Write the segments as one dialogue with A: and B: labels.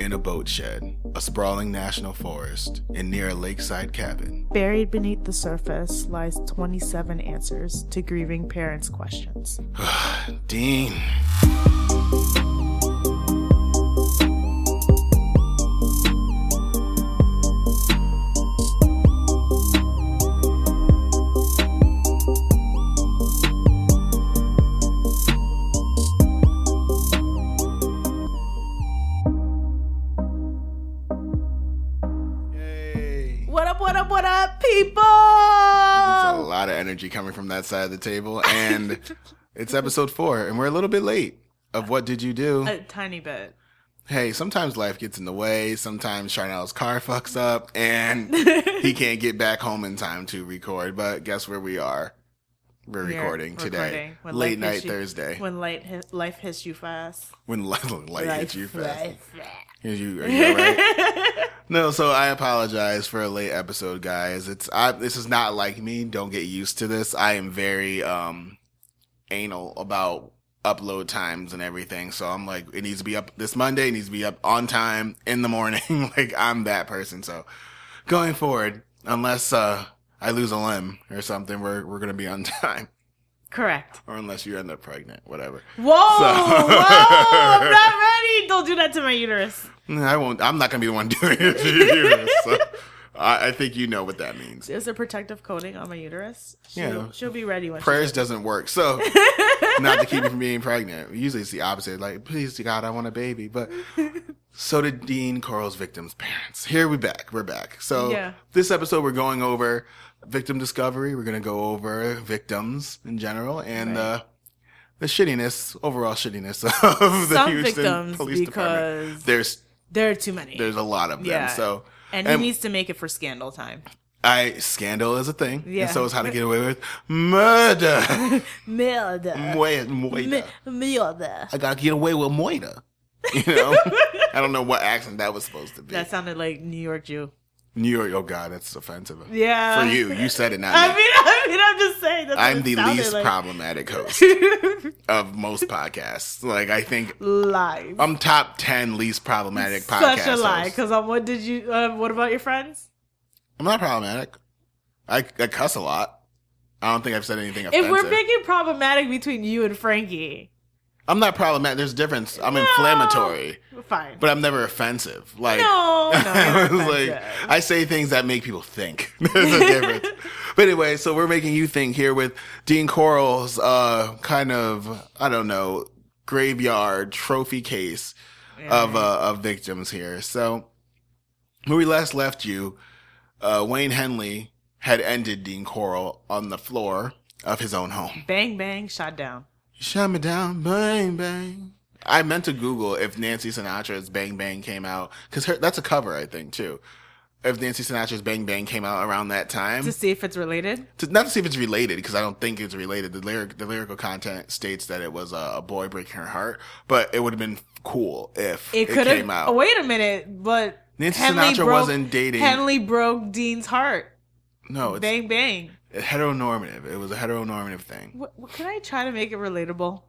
A: in a boat shed, a sprawling national forest, and near a lakeside cabin.
B: Buried beneath the surface lies 27 answers to grieving parents' questions.
A: Dean. Energy coming from that side of the table, and it's episode four, and we're a little bit late. Of what did you do?
B: A tiny bit.
A: hey, sometimes life gets in the way. Sometimes Charnel's car fucks up, and he can't get back home in time to record. But guess where we are? We're recording today,
B: recording
A: late night
B: you-
A: Thursday, when,
B: light hit, life hits you fast.
A: When light, light hits you fast. Is you, are you all right? no, so I apologize for a late episode, guys. It's I, this is not like me. Don't get used to this. I am very um anal about upload times and everything. So I'm like, it needs to be up this Monday. It needs to be up on time in the morning. like I'm that person. So going forward, unless uh I lose a limb or something, we're we're gonna be on time.
B: Correct.
A: Or unless you end up pregnant, whatever.
B: Whoa, whoa, I'm not ready. Don't do that to my uterus.
A: I won't. I'm not gonna be the one doing it to you. So I, I think you know what that means.
B: There's a protective coating on my uterus. She'll,
A: Yeah.
B: she'll be ready when
A: Prayers doesn't work. So not to keep you from being pregnant. Usually it's the opposite. Like, please God, I want a baby. But so did Dean Corll's victims' parents. Here we back. We're back. So
B: Yeah.
A: this episode we're going over victim discovery. We're gonna go over victims in general and
B: Right.
A: uh the shittiness, overall shittiness of the
B: Some
A: Houston
B: victims
A: Police Department. There's
B: there are too many.
A: there's a lot of them.
B: Yeah.
A: So
B: and he needs to make it for scandal time.
A: I scandal is a thing.
B: Yeah.
A: And so is how to get away with murder.
B: Murder.
A: Moida. Moida.
B: Murder.
A: I gotta get away with Moida. You know? I don't know what accent that was supposed to be.
B: That sounded like New York Jew.
A: New York. Oh God, that's offensive.
B: Yeah.
A: For you, you said it, not
B: I
A: me.
B: mean, I mean, I'm just saying. That's
A: I'm the least
B: like.
A: problematic host of most podcasts. Like I think
B: Lies.
A: I'm top ten least problematic podcast
B: Such a lie. Because um, what did you? Uh, what about your friends?
A: I'm not problematic. I, I cuss a lot. I don't think I've said anything
B: If we're picking problematic between you and Frankie,
A: I'm not problematic. There's a difference. I'm inflammatory.
B: fine.
A: but I'm never offensive. Like,
B: No, no,
A: like. I say things that make people think. There's a difference. but anyway, so we're making you think here with Dean Corll's uh kind of I don't know graveyard trophy case of uh, of victims here. So when we last left you, uh, Wayne Henley had ended Dean Coral on the floor of his own home.
B: bang bang, shot down.
A: Shut me down, bang bang. I meant to Google if Nancy Sinatra's "Bang Bang" came out because that's a cover, I think, too. If Nancy Sinatra's "Bang Bang" came out around that time,
B: To see if it's related.
A: to, not to see if it's related because I don't think it's related. The lyric, the lyrical content states that it was a, a boy breaking her heart, but it would have been cool if
B: It
A: it,
B: could
A: came
B: have.
A: out.
B: Oh, wait a minute, but
A: Nancy
B: Henley
A: Sinatra
B: broke-
A: wasn't dating.
B: Henley broke Dean's heart.
A: no, it's
B: Bang bang.
A: Heteronormative. It was a heteronormative thing.
B: What, what- can I try to make it relatable?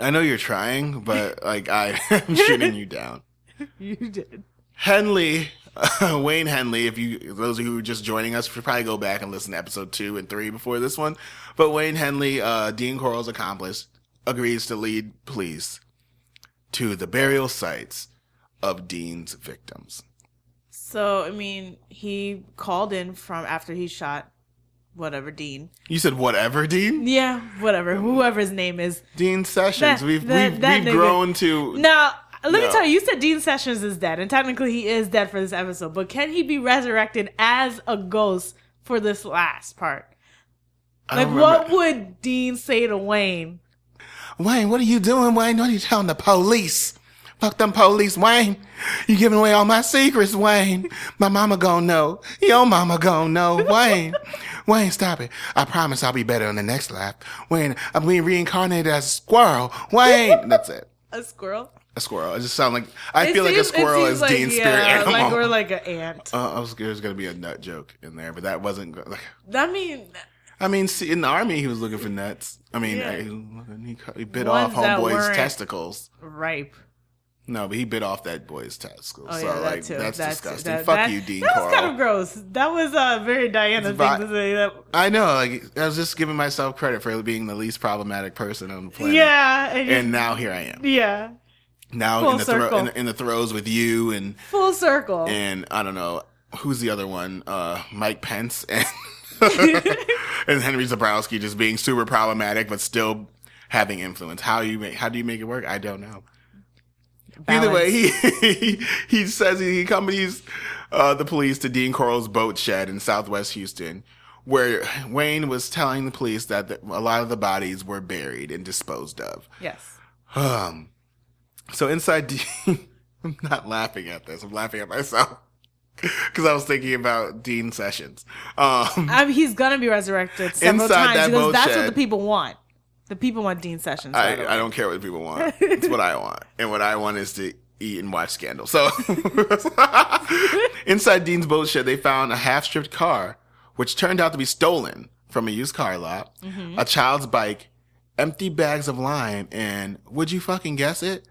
A: I know you're trying, but like I am shooting you down.
B: You did.
A: Henley, Wayne Henley, if you, those of you who are just joining us, should probably go back and listen to episode two and three before this one. But Wayne Henley, uh, Dean Corll's accomplice, agrees to lead police to the burial sites of Dean's victims.
B: So I mean, he called in from after he shot whatever Dean.
A: You said whatever, Dean?
B: Yeah, whatever. Whoever his name is.
A: Dean Sessions.
B: That-
A: we've
B: that-
A: we've,
B: that
A: we've grown to
B: Now, let me tell you, you said Dean Sessions is dead, and technically he is dead for this episode, but can he be resurrected as a ghost for this last part? Like, what would Dean say to Wayne?
A: Wayne, what are you doing, Wayne? What are you telling the police? Fuck them police, Wayne. You giving away all my secrets, Wayne. My mama gon' know. Your mama gon' know, Wayne. Wayne, stop it. I promise I'll be better in the next life. Wayne, I'm being reincarnated as a squirrel. Wayne. That's it.
B: A squirrel?
A: A squirrel. It just sound like, I
B: It
A: feel like a squirrel is
B: like,
A: Dean's
B: yeah,
A: spirit animal.
B: Like we're like an ant.
A: uh, I was scared there was going to be a nut joke in there, but that wasn't good. Like,
B: I mean,
A: I mean, see, in the army, he was looking for nuts. I mean,
B: Yeah.
A: He, cut- he bit
B: Ones
A: off homeboy's testicles.
B: ripe.
A: No, but he bit off that boy's testicle.
B: Oh
A: so
B: yeah, that
A: like
B: too.
A: that's, disgusting.
B: that-
A: Fuck
B: that-
A: you, Dean
B: That
A: Corll.
B: was kind of gross. That was a very Diana
A: It's
B: thing to say. That
A: I know, like I was just giving myself credit for being the least problematic person on the planet.
B: yeah, and,
A: And now here I am.
B: yeah,
A: Now
B: Full
A: in the, thro- in, the, in the throes with you and
B: full circle.
A: and I don't know who's the other one, uh, Mike Pence and and Henry Zebrowski just being super problematic but still having influence. How you make how do you make it work? I don't know. Either way, he he, he says he accompanies uh, the police to Dean Corll's boat shed in Southwest Houston, where Wayne was telling the police that the, a lot of the bodies were buried and disposed of.
B: yes.
A: Um, so inside Dean, I'm not laughing at this. I'm laughing at myself because I was thinking about Dean Sessions. Um,
B: I mean, he's gonna be resurrected several
A: Inside
B: times
A: that
B: because that's what the people want. The people want Dean Sessions.
A: I. I don't care what people want. It's what I want. And what I want is to eat and watch Scandal. So inside Dean's boat shed, they found a half stripped car, which turned out to be stolen from a used car lot,
B: Mm-hmm.
A: a child's bike, empty bags of lime, and would you fucking guess it?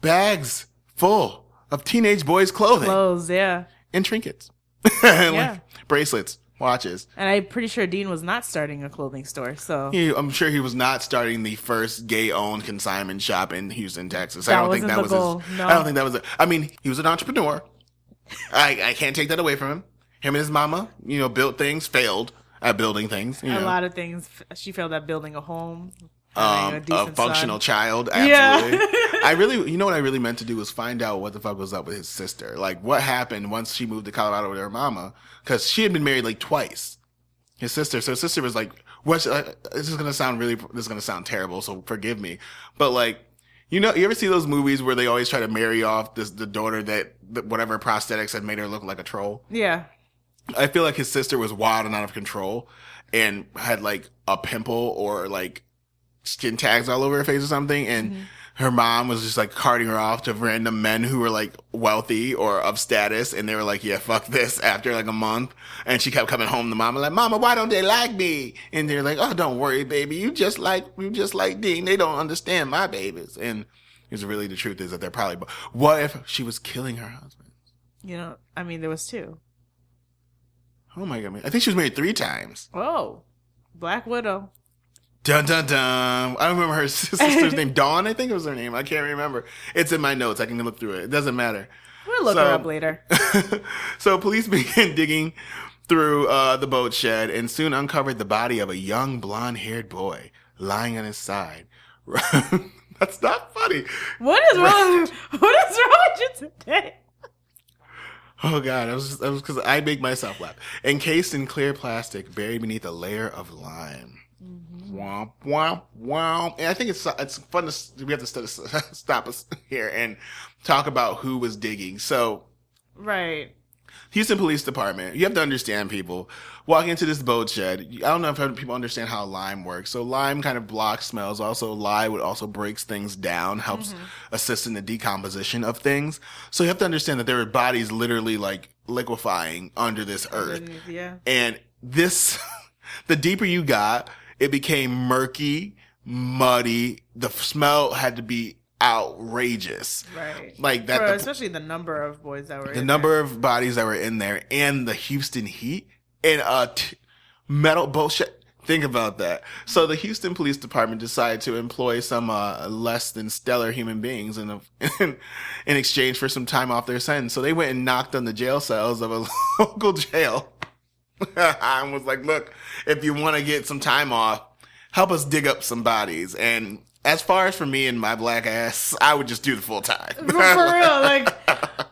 A: Bags full of teenage boys' clothing
B: Clothes, yeah.
A: and trinkets. And,
B: Yeah.
A: like, bracelets, watches.
B: And I'm pretty sure Dean was not starting a clothing store. So
A: He, I'm sure he was not starting the first gay-owned consignment shop in Houston, Texas.
B: That
A: I don't think that was
B: goal,
A: his.
B: no.
A: I don't think that was. it. I mean, he was an entrepreneur. I I can't take that away from him. Him and his mama, you know, built things, failed at building things. You
B: a
A: know,
B: lot of things. She failed at building a home,
A: um,
B: a
A: a, functional
B: son.
A: child.
B: Yeah.
A: Absolutely. I really, you know, what I really meant to do was find out what the fuck was up with his sister. Like, what happened once she moved to Colorado with her mama? Because she had been married like twice. His sister. So his sister was like, "What?" Uh, this is gonna sound really. This is gonna sound terrible. So forgive me. But like, you know, you ever see those movies where they always try to marry off this the daughter that, that whatever prosthetics had made her look like a troll?
B: Yeah.
A: I feel like his sister was wild and out of control and had like a pimple or like skin tags all over her face or something. And mm-hmm. her mom was just like carting her off to random men who were like wealthy or of status. And they were like, yeah, fuck this after like a month. And she kept coming home to mama like, mama, why don't they like me? And they're like, oh, don't worry, baby. You just like, you just like Dean. They don't understand my babies. And it's really the truth is that they're probably, what if she was killing her husband?
B: You know, I mean, there was two.
A: Oh my God. I think she was married three times.
B: Oh, Black Widow.
A: Dun dun dun. I remember her sister's name. Dawn, I think it was her name. I can't remember. It's in my notes. I can look through it. It doesn't matter.
B: We'll look
A: So-
B: her up later.
A: so police began digging through uh, the boat shed and soon uncovered the body of a young blonde haired boy lying on his side. That's not funny.
B: What is wrong? what is wrong with you today?
A: Oh god, I was just, that was because I make myself laugh. Encased in clear plastic, buried beneath a layer of lime. Womp womp womp. And I think it's it's fun to we have to st- stop us here and talk about who was digging. So
B: Right.
A: Houston Police Department, you have to understand people walking into this boat shed. I don't know if people understand how lime works. So lime kind of blocks smells. Also, lye would also breaks things down, helps mm-hmm. assist in the decomposition of things. So you have to understand that there are bodies literally like liquefying under this earth.
B: Yeah.
A: And this, the deeper you got, it became murky, muddy. The smell had to be outrageous.
B: Right.
A: Like that. The-
B: especially the number of boys that were
A: the number of bodies that were in there and the Houston heat and a t- metal bullshit. Think about that. So the Houston Police Department decided to employ some uh, less than stellar human beings in, a, in in exchange for some time off their sentence. So they went and knocked on the jail cells of a local jail and was like, "Look, if you want to get some time off, help us dig up some bodies." And as far as for me and my black ass, I would just do the full time.
B: For, for real, like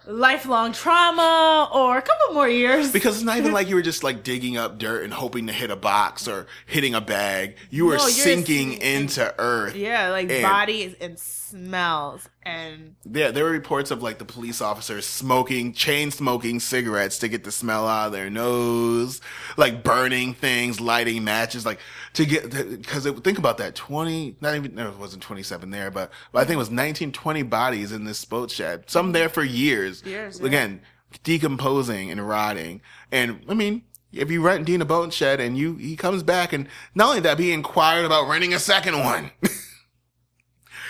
B: lifelong trauma or a couple more years.
A: Because it's not even like you were just like digging up dirt and hoping to hit a box or hitting a bag. You were
B: No,
A: sinking into earth.
B: yeah, like
A: And-
B: bodies and smells and
A: Yeah, there were reports of like the police officers smoking, chain smoking cigarettes to get the smell out of their nose, like burning things, lighting matches, like to get, because think about that 20, not even, no, wasn't 27 there, but, but I think it was 19, 20 bodies in this boat shed. Some there for years.
B: Years, yeah.
A: Again, decomposing and rotting. And I mean, if you rent Dean a boat shed and you, he comes back and not only that, he inquired about renting a second one.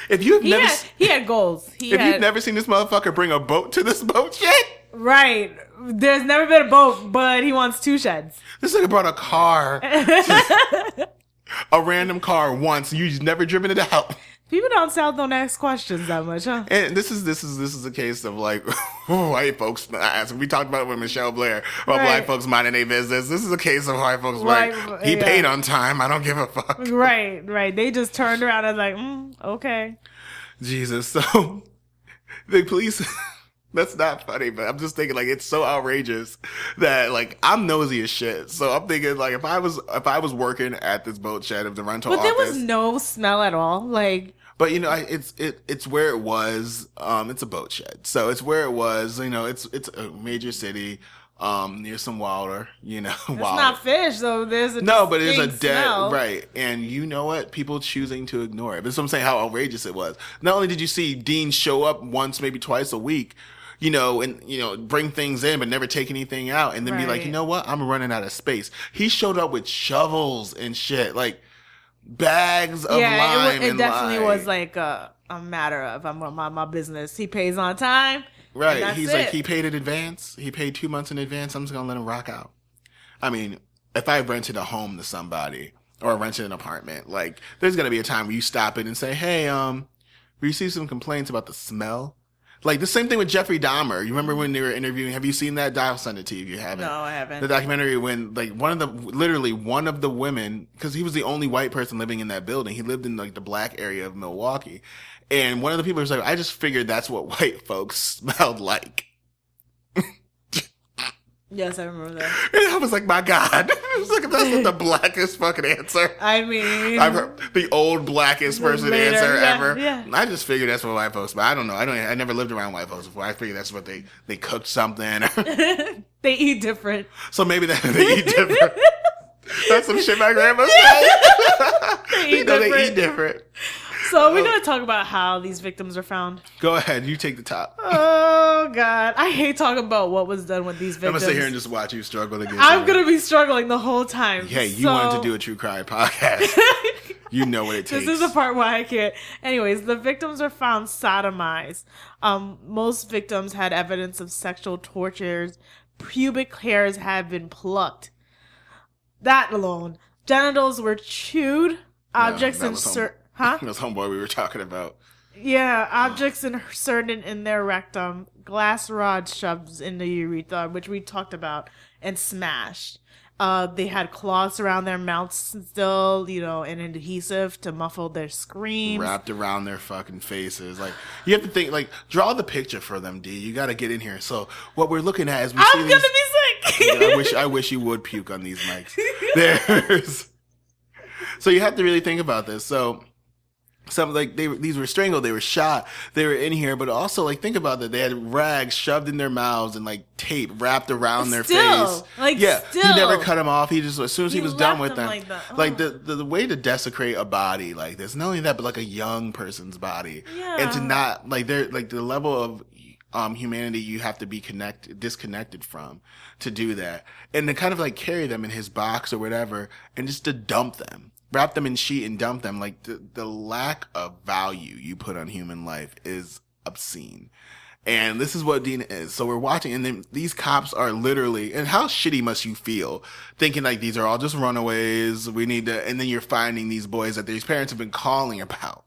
A: If you've
B: He
A: never,
B: had, he had goals. He
A: if
B: had,
A: you've never seen this motherfucker bring a boat to this boat shed,
B: right. There's never been a boat, but he wants two sheds.
A: this nigga brought a car, a random car once. You've never driven it out.
B: People down south don't ask questions that much, huh?
A: And this is this is this is a case of like white folks. As we talked about it with Michelle Blair about
B: Right.
A: black folks minding their business. This is a case of white folks like he
B: yeah.
A: paid on time. I don't give a fuck.
B: Right, right. They just turned around and like, mm, okay.
A: Jesus. So the police. That's not funny, but I'm just thinking like it's so outrageous that like I'm nosy as shit. So I'm thinking like if I was if I was working at this boat shed of the rental
B: But there
A: office,
B: was no smell at all. Like,
A: But you know, I, it's it it's where it was. Um, it's a boat shed, so it's where it was. You know, it's it's a major city, um, near some water. You know,
B: it's
A: water.
B: not fish, though. There's a
A: no, but it's a dead
B: smell.
A: right. And you know what? People choosing to ignore it. But so I'm saying how outrageous it was. Not only did you see Dean show up once, maybe twice a week. You know, and you know, bring things in, but never take anything out, and then be like, you know what? I'm running out of space. He showed up with shovels and shit, like bags of
B: Yeah, it,
A: lime.
B: wa- it
A: and
B: definitely
A: lime.
B: was like a, a matter of I'm my, my business. He pays on time.
A: Right. He's like, he paid in advance. He paid two months in advance. I'm just going to let him rock out. I mean, if I rented a home to somebody or rented an apartment, like, there's going to be a time where you stop it and say, hey, um, we received some complaints about the smell. Like, the same thing with Jeffrey Dahmer. You remember when they were interviewing? Have you seen that? Dial send it to you if you haven't.
B: No, I haven't.
A: The documentary when like one of the literally one of the women because he was the only white person living in that building. He lived in like the black area of Milwaukee, and one of the people was like, "I just figured that's what white folks smelled like."
B: Yes, I remember that.
A: And I was like, "My God, I was like, that's not the blackest fucking answer."
B: I mean,
A: I've heard the old blackest person
B: Later,
A: answer
B: yeah,
A: ever.
B: yeah.
A: I just figured that's what white folks. But I don't know. I don't. I never lived around white folks before. I figured that's what they they cooked something.
B: they eat different.
A: so maybe that they eat different. That's some shit my grandma said.
B: They
A: you
B: eat
A: know they
B: different.
A: eat different.
B: So we're gonna talk about how these victims are found.
A: Go ahead, you take the top.
B: Oh God, I hate talking about what was done with these victims.
A: I'm gonna sit here and just watch you struggle get.
B: I'm gonna be struggling the whole time.
A: Hey, you wanted to do a true crime podcast. you know what it takes.
B: This is the part why I can't. Anyways, the victims are found sodomized. Um, most victims had evidence of sexual tortures. Pubic hairs had been plucked. That alone. Genitals were chewed. Objects
A: that was
B: insert. Huh?
A: That's homeboy we were talking about.
B: Yeah, objects inserted in their rectum, glass rods shoved in the urethra, which we talked about, and smashed. Uh, they had cloths around their mouths still, you know, and adhesive to muffle their screams.
A: Wrapped around their fucking faces. Like you have to think. Like draw the picture for them, D. You got to get in here. So what we're looking at is we
B: I'm
A: see
B: gonna
A: these.
B: be sick.
A: I wish I wish you would puke on these mics. There's so you have to really think about this. So some like they these were strangled, they were shot, they were in here, but also like think about that they had rags shoved in their mouths and like tape wrapped around their
B: Still,
A: face.
B: like,
A: yeah, he never cut them off. He just as soon as he,
B: He
A: was done with
B: them
A: them,
B: like
A: like
B: Oh.
A: the, the the way to desecrate a body like this. Not only that, but like a young person's body, and to not like they're like the level of um humanity you have to be connected disconnected from to do that and to kind of like carry them in his box or whatever and just to dump them wrap them in sheet and dump them like the, the lack of value you put on human life is obscene and this is what Dean is. So we're watching, and then these cops are literally, and how shitty must you feel thinking like these are all just runaways? We need to, and then you're finding these boys that these parents have been calling about.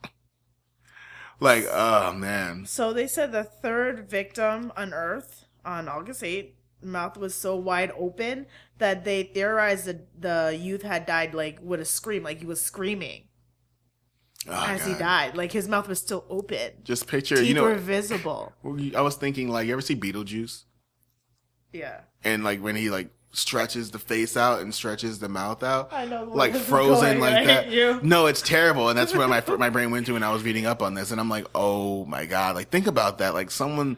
A: Like, oh man.
B: So they said the third victim unearthed on August 8th, mouth was so wide open that they theorized that the youth had died like with a scream, like he was screaming
A: Oh,
B: as he died. Like his mouth was still open.
A: Just picture,
B: Teeth
A: you know,
B: were visible.
A: I was thinking like, you ever see Beetlejuice?
B: Yeah.
A: And like when he like stretches the face out and stretches the mouth out,
B: I know
A: like frozen like
B: right?
A: that.
B: You-
A: No, it's terrible, and that's where my my brain went to when I was reading up on this, and I'm like, oh my god, like think about that, like someone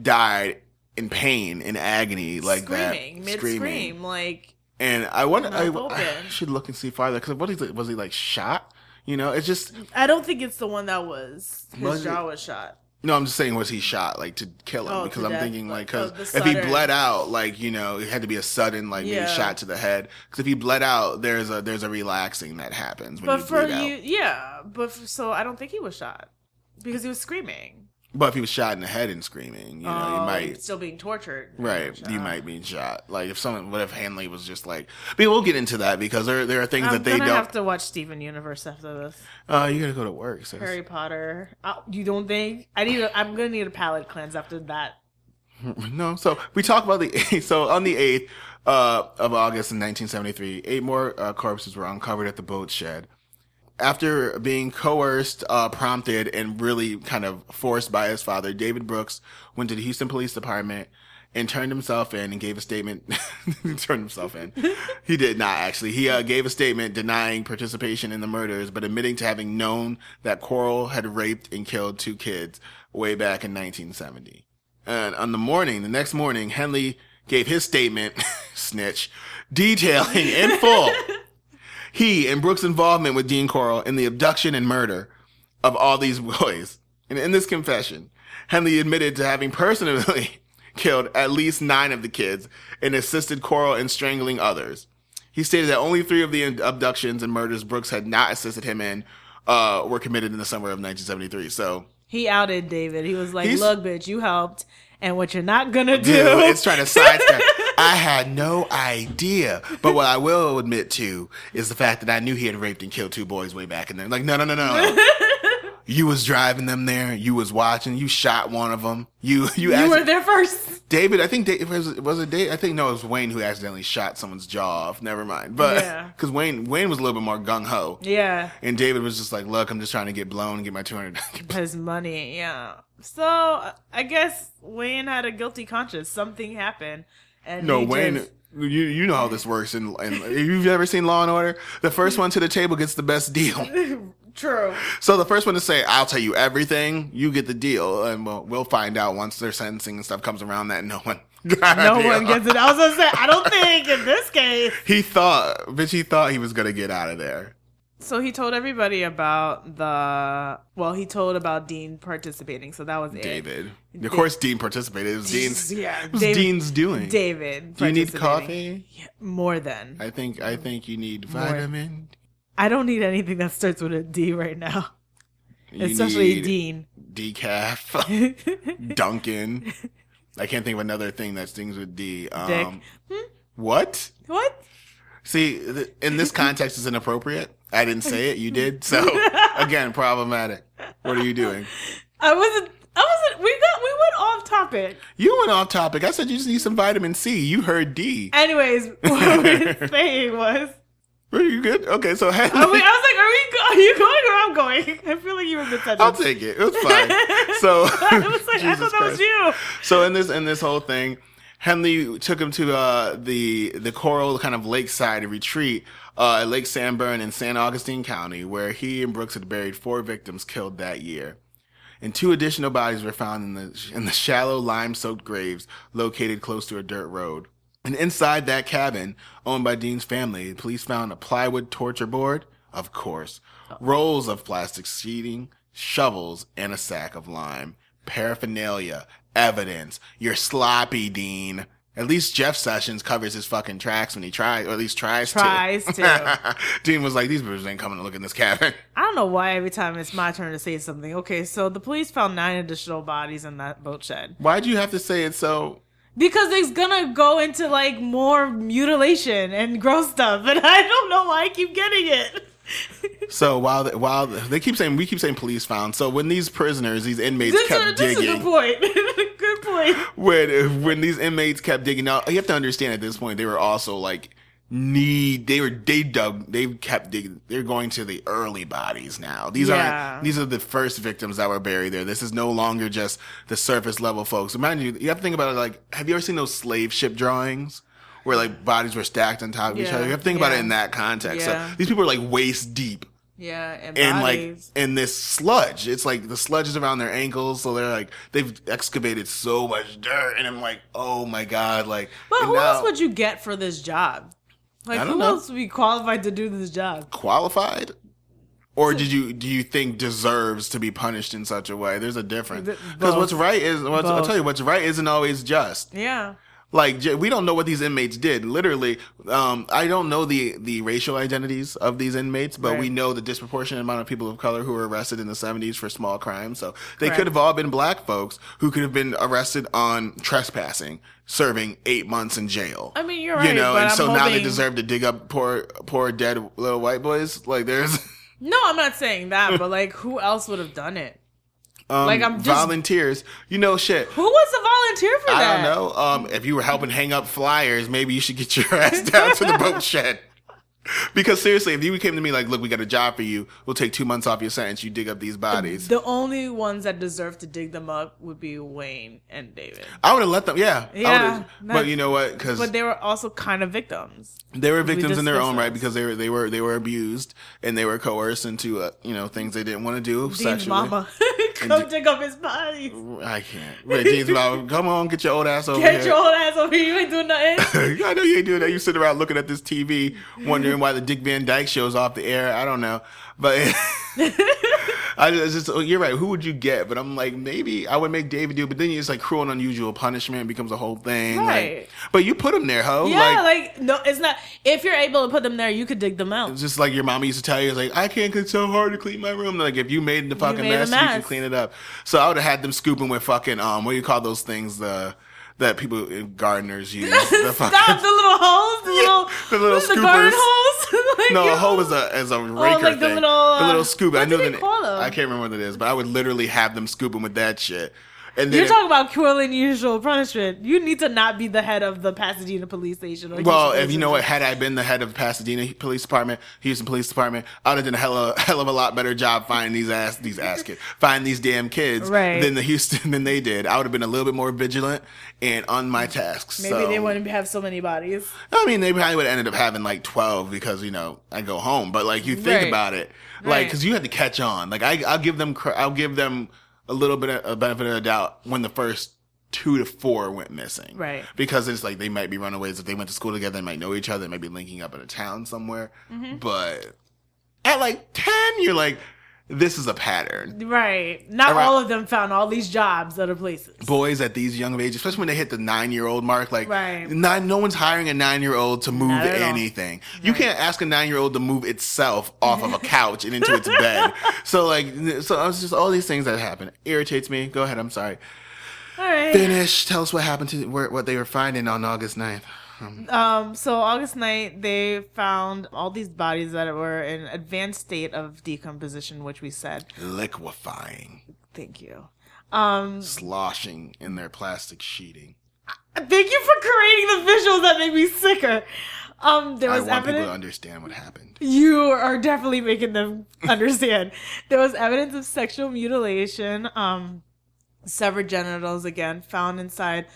A: died in pain, in agony, like
B: screaming,
A: that,
B: mid
A: screaming,
B: scream, like
A: and I wonder, I, I should look and see farther because what is it? Was he like shot? You know, it's just
B: I don't think it's the one that was his
A: Was it?
B: jaw was shot.
A: no. I'm just saying, was he shot like to kill him?
B: Oh,
A: because I'm
B: death,
A: thinking like because
B: oh,
A: if he bled out, like you know, it had to be a sudden like maybe shot to the head. Because if he bled out, there's a there's a relaxing that happens when
B: But
A: you
B: for
A: bleed out.
B: yeah. But for, so I don't think he was shot. because he was screaming.
A: But if he was shot in the head and screaming, you know, you
B: Oh,
A: might
B: still being tortured.
A: Right, you might be shot. Like if someone, what if Henley was just like? But we'll get into that because there there are things
B: I'm
A: that they don't.
B: have to watch Steven Universe after this.
A: uh, you gotta go to work. Sis.
B: Harry Potter. Oh, you don't think? I need. A, I'm gonna need a palate cleanse after that.
A: No, so we talk about the so on the eighth uh, of August in 1973, eight more uh, corpses were uncovered at the boat shed. After being coerced, uh, prompted, and really kind of forced by his father, David Brooks went to the Houston Police Department and turned himself in and gave a statement. he turned himself in. he did not actually. He uh, gave a statement denying participation in the murders, but admitting to having known that Corll had raped and killed two kids way back in 1970. And on the morning, the next morning, Henley gave his statement, snitch, detailing in full he and Brooks' involvement with Dean Corll in the abduction and murder of all these boys. And in this confession, Henley admitted to having personally killed at least nine of the kids and assisted Corll in strangling others. He stated that only three of the abductions and murders Brooks had not assisted him in uh, were committed in the summer of 1973. So
B: He outed David. He was like, "Look, bitch, you helped, and what you're not gonna do."
A: Dude, it's trying to sidestep. I had no idea. But what I will admit to is the fact that I knew he had raped and killed two boys way back in there. Like, no, no, no, no. you was driving them there. You was watching. You shot one of them. You, you,
B: you were there first.
A: David, I think Dave, was, it- was it Dave? I think no, it was Wayne who accidentally shot someone's jaw off. Never mind. But
B: Yeah.
A: because Wayne, Wayne was a little bit more gung ho.
B: Yeah,
A: And David was just like, look, I'm just trying to get blown and get my 200.
B: his money. Yeah. So I guess Wayne had a guilty conscience. Something happened, and
A: No, Wayne.
B: just-
A: You you know how this works, and and you've ever seen Law and Order. The first one to the table gets the best deal.
B: True.
A: So the first one to say, "I'll tell you everything," you get the deal, and we'll we'll find out once their sentencing and stuff comes around that no one,
B: No one gets it. I was gonna say, I don't think in this case.
A: He thought, bitch, he thought he was gonna get out of there.
B: So he told everybody about the. Well, he told about Dean participating. So that was it.
A: David, of course, Dean participated. It was Dean's.
B: Yeah,
A: It was
B: David-
A: Dean's doing.
B: David.
A: Do you need coffee?
B: Yeah, more than.
A: I think I think you need
B: More.
A: vitamin.
B: I don't need anything that starts with a D right now,
A: You
B: especially Dean.
A: decaf. Duncan. I can't think of another thing that stings with D. Um,
B: Dick.
A: What?
B: What?
A: See, th- in this context, is inappropriate. I didn't say it. You did. So again, problematic. What are you doing?
B: I wasn't. I wasn't. We got. We went off topic.
A: You went off topic. I said you just need some vitamin C. You heard D.
B: Anyways, what we were saying was.
A: Are you good? Okay, so
B: I, mean, I was like, are we? Go- are you going or I'm going? I feel like you were mid sentence.
A: I'll take it. It's fine. So
B: I was like, I
A: Jesus
B: thought that was you.
A: So in this in this whole thing, Henley took him to uh, the the Corll kind of lakeside retreat uh, at Lake Sam Rayburn in San Augustine County, where he and Brooks had buried four victims killed that year. And two additional bodies were found in the in the shallow lime-soaked graves located close to a dirt road. And inside that cabin, owned by Dean's family, police found a plywood torture board, of course, rolls of plastic sheeting, shovels, and a sack of lime. Paraphernalia, evidence. You're sloppy, Dean. At least Jeff Sessions covers his fucking tracks when he tries, or at least tries,
B: Tries
A: to.
B: to.
A: Dean was like, these bitches ain't coming to look in this cabin.
B: I don't know why every time it's my turn to say something. Okay, so the police found nine additional bodies in that boat shed
A: Why'd you have to say it so?
B: because it's gonna go into like more mutilation and gross stuff, and I don't know why I keep getting it.
A: So while the, while they keep saying we keep saying police found. So when these prisoners, these inmates
B: this,
A: kept
B: is, this is
A: digging,
B: good point. Good point.
A: when when these inmates kept digging out, you have to understand at this point they were also like need they were they dug they kept digging they're going to the early bodies now. These
B: Yeah.
A: aren't these are the first victims that were buried there. This is no longer just the surface level folks. Imagine you you have to think about it like have you ever seen those slave ship drawings? Where like bodies were stacked on top of each other? You have to think about it in that context.
B: Yeah.
A: so these people are like waist deep
B: Yeah, and,
A: and like in this sludge. It's like the sludge is around their ankles, so they're like they've excavated so much dirt, and I'm like, oh my god, like.
B: but who
A: now-
B: else would you get for this job? Like who
A: know.
B: else would be qualified to do this job?
A: qualified? Or did you do you think deserves to be punished in such a way? There's a difference because what's right is what's, I'll tell you what's right isn't always just.
B: Yeah.
A: Like we don't know what these inmates did. Literally, um, I don't know the the racial identities of these inmates, but
B: Right.
A: we know the disproportionate amount of people of color who were arrested in the '70s for small crimes. So they
B: Correct.
A: could have all been black folks who could have been arrested on trespassing, serving eight months in jail.
B: I mean, you're right.
A: you know, and
B: I'm
A: so now they deserve to dig up poor poor dead little white boys. Like there's.
B: No, I'm not saying that, but like, who else would have done it?
A: Um,
B: Like, I'm just-
A: volunteers. You know, shit.
B: Who was the volunteer for
A: I
B: that?
A: I don't know. Um, if you were helping hang up flyers, maybe you should get your ass down to the boat shed. Because seriously, if you came to me like, "Look, we got a job for you. We'll take two months off your sentence. You dig up these bodies."
B: The only ones that deserve to dig them up would be Wayne and David.
A: I would have let them. Yeah,
B: Yeah,
A: but you know what? Because
B: But they were also kind of victims.
A: they were victims in their own right because they were they were they were abused and they were coerced into uh, you know things they didn't want to do sexually.
B: mama.
A: And
B: Come
A: D-
B: dig up his bodies.
A: I can't. Wait, James, mom, come on, get your old ass over
B: Get
A: here.
B: your old ass over here. You ain't doing nothing.
A: I know you ain't doing that. You sit around looking at this TV, wondering why the Dick Van Dyke show's off the air. I don't know, but I just oh, you're right. Who would you get? But I'm like maybe I would make David do. it, But then it's like cruel and unusual punishment becomes a whole thing. like-
B: Right.
A: but you put them there, ho.
B: yeah,
A: like,
B: like, no, it's not. If you're able to put them there, you could dig them out.
A: it's just like your mama used to tell you, it's like I can't. It's so hard to clean my room. Like if you made the fucking
B: made a
A: mess, you can clean it up. So I would have had them scooping with fucking um, what do you call those things? The that people gardeners use. The
B: Stop
A: fucking-
B: the little holes, the little,
A: the little
B: the garden
A: scoopers.
B: holes. like,
A: No, a hoe is a as a raker oh,
B: like the
A: thing.
B: little,
A: the little
B: uh,
A: scoop.
B: what
A: I know
B: do
A: the
B: they
A: na-
B: call them?
A: I can't remember what it is, but I would literally have them scooping with that shit. And then
B: You're talking about cruel and unusual punishment. You need to not be the head of the Pasadena police station. Or
A: well, if you know what, had I been the head of Pasadena Police Department, Houston Police Department, I would have done a hell of, hell of a lot better job finding these ass these ass kids, find these damn kids
B: Right.
A: than the Houston than they did. I would have been a little bit more vigilant and on my tasks.
B: Maybe
A: so.
B: they wouldn't have so many bodies.
A: I mean, they probably would have ended up having like 12 because, you know, I go home. But like, you think
B: Right.
A: about it, like,
B: Right.
A: cause you had to catch on. Like, I, I'll give them, I'll give them a little bit of a benefit of the doubt when the first two to four went missing.
B: Right.
A: Because it's like they might be runaways. If they went to school together, they might know each other. They might be linking up in a town somewhere.
B: Mm-hmm.
A: But at like 10, you're like, this is a pattern.
B: Right. Not
A: Around-
B: all of them found all these jobs at other places.
A: Boys at these young ages, especially when they hit the nine year old mark, like
B: Right.
A: nine, no one's hiring a nine year old to move
B: Not at all.
A: anything. You can't ask a nine year old to move itself off of a couch and into its bed. So like, so it's just all these things that happen irritates me. Go ahead. I'm sorry.
B: All right.
A: Finish. Tell us what happened to what they were finding on August 9th.
B: Um, so August night, they found all these bodies that were in advanced state of decomposition, which we said.
A: Liquefying,
B: Thank you. Um,
A: sloshing in their plastic sheeting.
B: thank you for creating the visuals that make me sicker. Um, there
A: I
B: was
A: want people to understand what happened.
B: You are definitely making them understand. there was evidence of sexual mutilation, um, severed genitals again found inside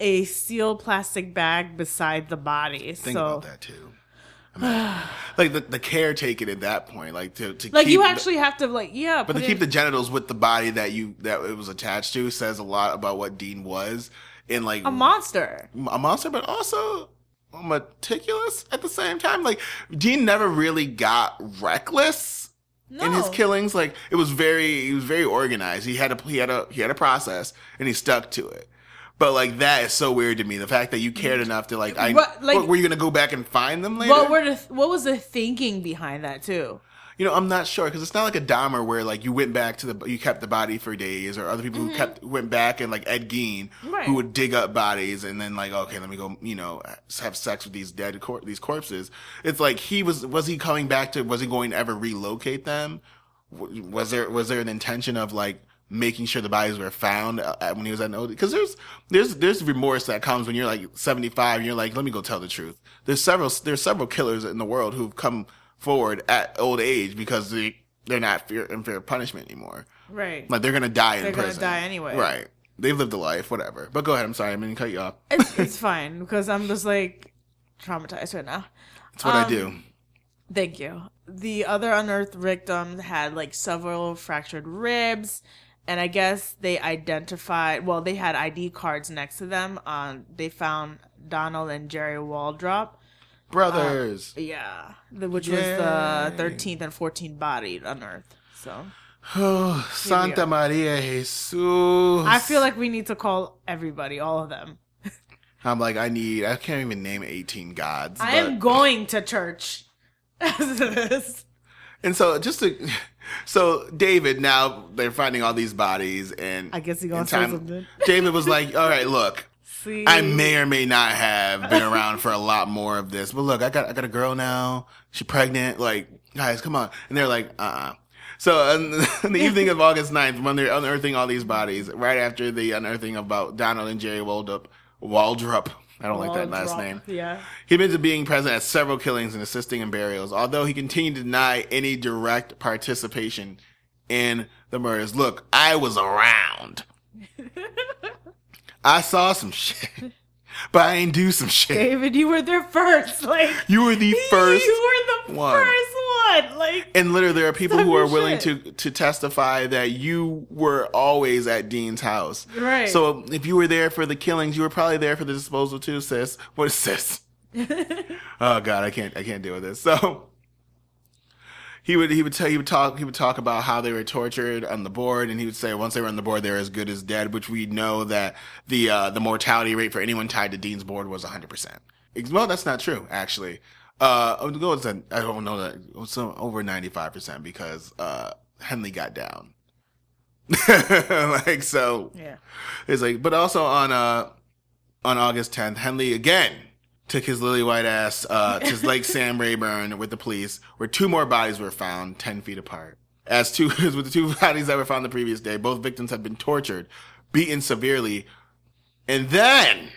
B: a sealed plastic bag beside the body.
A: Think
B: so,
A: about that too. I mean, like the, the care taken at that point, like to, to
B: like
A: keep
B: you
A: the-
B: actually have to like yeah,
A: But to keep
B: in-
A: the genitals with the body that you that it was attached to says a lot about what Dean was in like
B: a monster.
A: a monster, but also meticulous at the same time. Like Dean never really got reckless
B: No.
A: in his killings. Like it was very he was very organized. He had a he had a he had a process and he stuck to it. But like that is so weird to me. The fact that you cared enough to like I
B: What, like-
A: what, were you gonna go back and find them later?
B: What were the what was the thinking behind that too?
A: You know, I'm not sure because it's not like a Dahmer where like you went back to the you kept the body for days, or other people who kept went back and like Ed Gein
B: Mm-hmm. Right.
A: who would dig up bodies and then like okay, let me go, you know, have sex with these dead cor- these corpses. It's like he was was he coming back to was he going to ever relocate them? Was there was there an intention of like making sure the bodies were found at- when he was at old? Because there's there's there's remorse that comes when you're like 75 and you're like, let me go tell the truth. There's several there's several killers in the world who've come forward at old age because they they're not fear in fear of punishment anymore.
B: Right.
A: Like they're gonna die in person.
B: They're gonna
A: prison.
B: die anyway.
A: Right. They've lived a life, whatever. But go ahead. I'm sorry. I'm gonna cut you off.
B: it's, it's fine because I'm just like traumatized right now.
A: That's what I
B: Um,
A: do.
B: Thank you. The other unearthed victims had like several fractured ribs, and I guess they identified. Well, they had ID cards next to them. Um, they found Donald and Jerry Waldrop.
A: Brothers.
B: Yeah, the, which was the thirteenth and fourteenth body unearthed. So
A: oh, Santa. Maria Jesus.
B: I feel like we need to call everybody, all of them.
A: I'm like, I need. I can't even name 18 gods.
B: I
A: but-
B: am going to church. This.
A: And so just to, so David now they're finding all these bodies and
B: I guess he gonna
A: in
B: say something.
A: David was like, "All right, look,
B: See,
A: I may or may not have been around for a lot more of this, but look, I got I got a girl now. She's pregnant. Like, guys, come on." And they're like, "Uh." uh So on, on the evening of August 9th, when they're unearthing all these bodies, right after the unearthing about Donald and Jerry Waldrop, Waldrop, I don't like that last
B: drop.
A: name.
B: Yeah.
A: He admits to being present at several killings and assisting in burials, although he continued to deny any direct participation in the murders. Look, I was around. I saw some shit, but I ain't do some shit.
B: David, you were there first. Like
A: You were the first
B: You were the
A: one.
B: first one. Like
A: And literally, there are people who are willing
B: shit.
A: to to testify that you were always at Dean's house.
B: Right.
A: So if you were there for the killings, you were probably there for the disposal too, sis. What is sis? oh God, I can't I can't deal with this. So he would he would tell he would talk he would talk about how they were tortured on the board, and he would say once they were on the board, they're as good as dead. Which we know that the uh, the mortality rate for anyone tied to Dean's board was 100. percent Well, that's not true actually. Uh, I would go I don't know that it over 95 percent because uh, Henley got down. like so,
B: Yeah.
A: it's like, but also on uh on August 10th, Henley again took his lily white ass uh, to Lake Sam Rayburn with the police, where two more bodies were found 10 feet apart. As two with the two bodies that were found the previous day, both victims had been tortured, beaten severely, and then,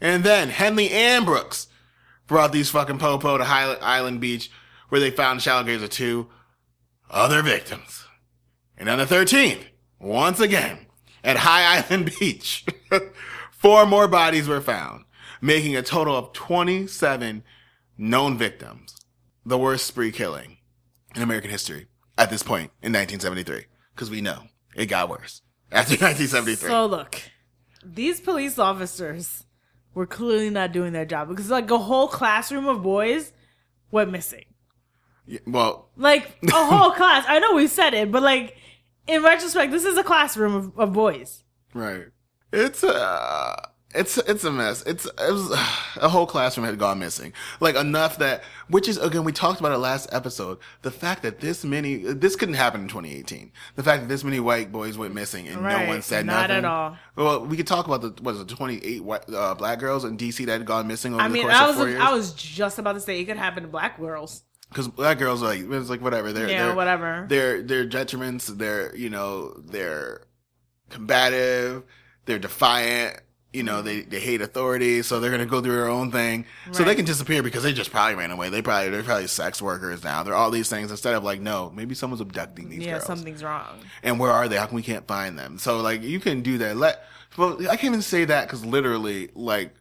A: and then Henley and Brooks brought these fucking popo to Highland Island Beach, where they found shallow graves of two other victims. And on the 13th, once again, at High Island Beach, four more bodies were found, making a total of 27 known victims. The worst spree killing in American history at this point in 1973. Because we know it got worse after 1973.
B: So look, these police officers were clearly not doing their job because like a whole classroom of boys went missing.
A: Yeah, well,
B: Like a whole class. I know we said it, but like in retrospect, this is a classroom of, of boys.
A: Right. It's uh it's it's a mess. It's it was a whole classroom had gone missing. Like enough that which is again we talked about it last episode. The fact that this many this couldn't happen in 2018. The fact that this many white boys went missing and no one said
B: Not
A: nothing.
B: at all.
A: Well, we could talk about the what is it 28 white uh, black girls in DC that had gone missing over
B: I
A: the
B: mean,
A: course
B: I
A: of
B: was
A: four years.
B: I was just about to say it could happen to black girls.
A: Because black girls are like it's like whatever. They're
B: Yeah,
A: they're,
B: whatever.
A: They're they're detriments. They're you know they're combative. They're defiant. You know they they hate authority, so they're gonna go through their own thing. So they can disappear because they just probably ran away. They probably they're probably sex workers now. They're all these things instead of like no, maybe someone's abducting these
B: Yeah,
A: girls.
B: something's wrong.
A: And where are they? How come we can't find them? So like you can do that. Let well I can't even say that because literally like.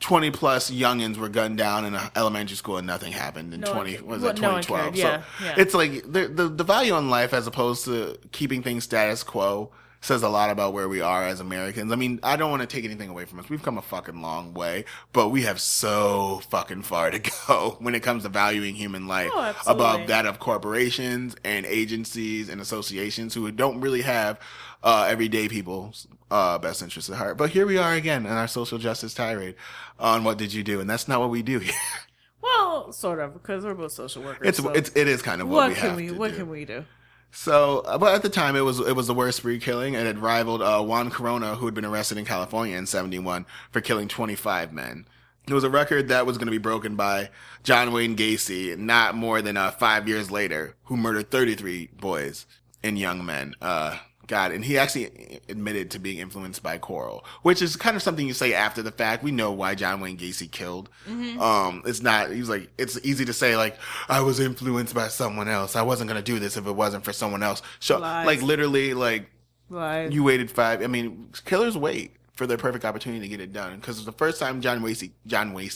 A: 20 plus youngins were gunned down in an elementary school and nothing happened in
B: No
A: 20
B: ca-
A: was that
B: no
A: 2012.
B: Yeah,
A: so
B: yeah.
A: it's like the, the the value on life as opposed to keeping things status quo says a lot about where we are as Americans. I mean, I don't want to take anything away from us. We've come a fucking long way, but we have so fucking far to go when it comes to valuing human life
B: Oh,
A: above that of corporations and agencies and associations who don't really have uh, everyday people's uh, best interests at heart. But here we are again in our social justice tirade on what did you do, and that's not what we do here.
B: Well, sort of, because we're both social workers.
A: It's
B: so
A: it's it is kind of what,
B: what
A: we
B: can
A: have
B: we
A: to
B: what
A: do.
B: can we do?
A: So, uh, but at the time, it was it was the worst spree killing, and it rivaled uh, Juan Corona, who had been arrested in California in '71 for killing 25 men. It was a record that was going to be broken by John Wayne Gacy, not more than uh, five years later, who murdered 33 boys and young men. Uh, God, and he actually admitted to being influenced by Corll, which is kind of something you say after the fact. We know why John Wayne Gacy killed. Um, it's not. He's like, it's easy to say like, I was influenced by someone else. I wasn't gonna do this if it wasn't for someone else. So,
B: Lies.
A: like, literally, like
B: Like,
A: you waited five. I mean, killers wait for their perfect opportunity to get it done. Because the first time John Wayne, John Wayne,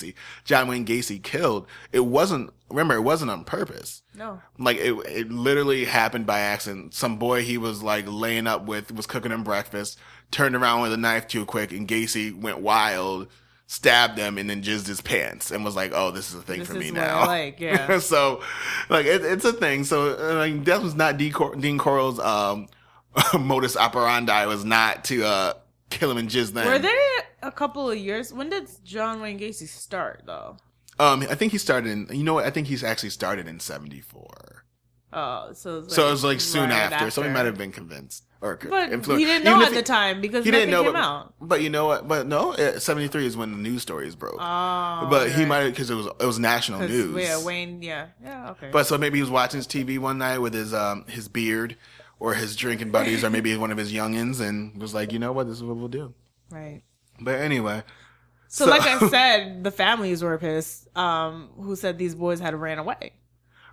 A: John Wayne Gacy killed, it wasn't. Remember, it wasn't on purpose.
B: No.
A: Like it, it literally happened by accident. Some boy he was like laying up with was cooking him breakfast, turned around with a knife too quick, and Gacy went wild, stabbed him, and then jizzed his pants, and was like, "Oh, this is a thing
B: This
A: for me now."
B: Like, yeah.
A: so, like, it, it's a thing. So, uh, like, that was not Cor- Dean Corll's um, modus operandi. Was not to uh, kill him and jizz them.
B: Were there a couple of years? When did John Wayne Gacy start though?
A: Um, I think he started in. You know what? I think he's actually started in '74.
B: Oh, so it was
A: so it was like soon
B: right
A: after, So he might have been convinced or
B: But
A: influenced.
B: he didn't know
A: if
B: at the time because
A: he didn't know,
B: came
A: but,
B: out.
A: but you know what? But no, '73 is when the news stories broke.
B: Oh,
A: but he might because it was it was national news.
B: Yeah, Wayne. Yeah, yeah. Okay.
A: But so maybe he was watching his TV one night with his um his beard or his drinking buddies or maybe one of his youngins and was like, you know what, this is what we'll do.
B: right.
A: But anyway,
B: So,
A: So-
B: like I said, the families were pissed. Um, who said these boys had ran away?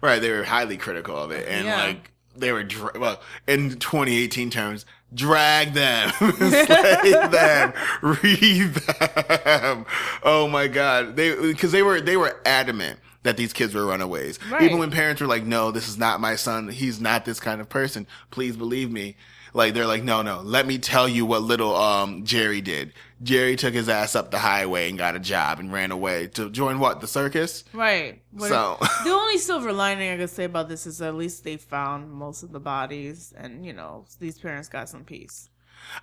A: right, they were highly critical of it and
B: Yeah.
A: like they were dra- well in 2018 terms, drag them, slay them, read them. Oh my god, they because they were they were adamant. That these kids were runaways.
B: Right.
A: Even when parents were like, no, this is not my son. He's not this kind of person. Please believe me. Like, they're like, no, no, let me tell you what little, um, Jerry did. Jerry took his ass up the highway and got a job and ran away to join what? The circus?
B: Right. What-
A: So-
B: the only silver lining I could say about this is at least they found most of the bodies, and you know these parents got some peace.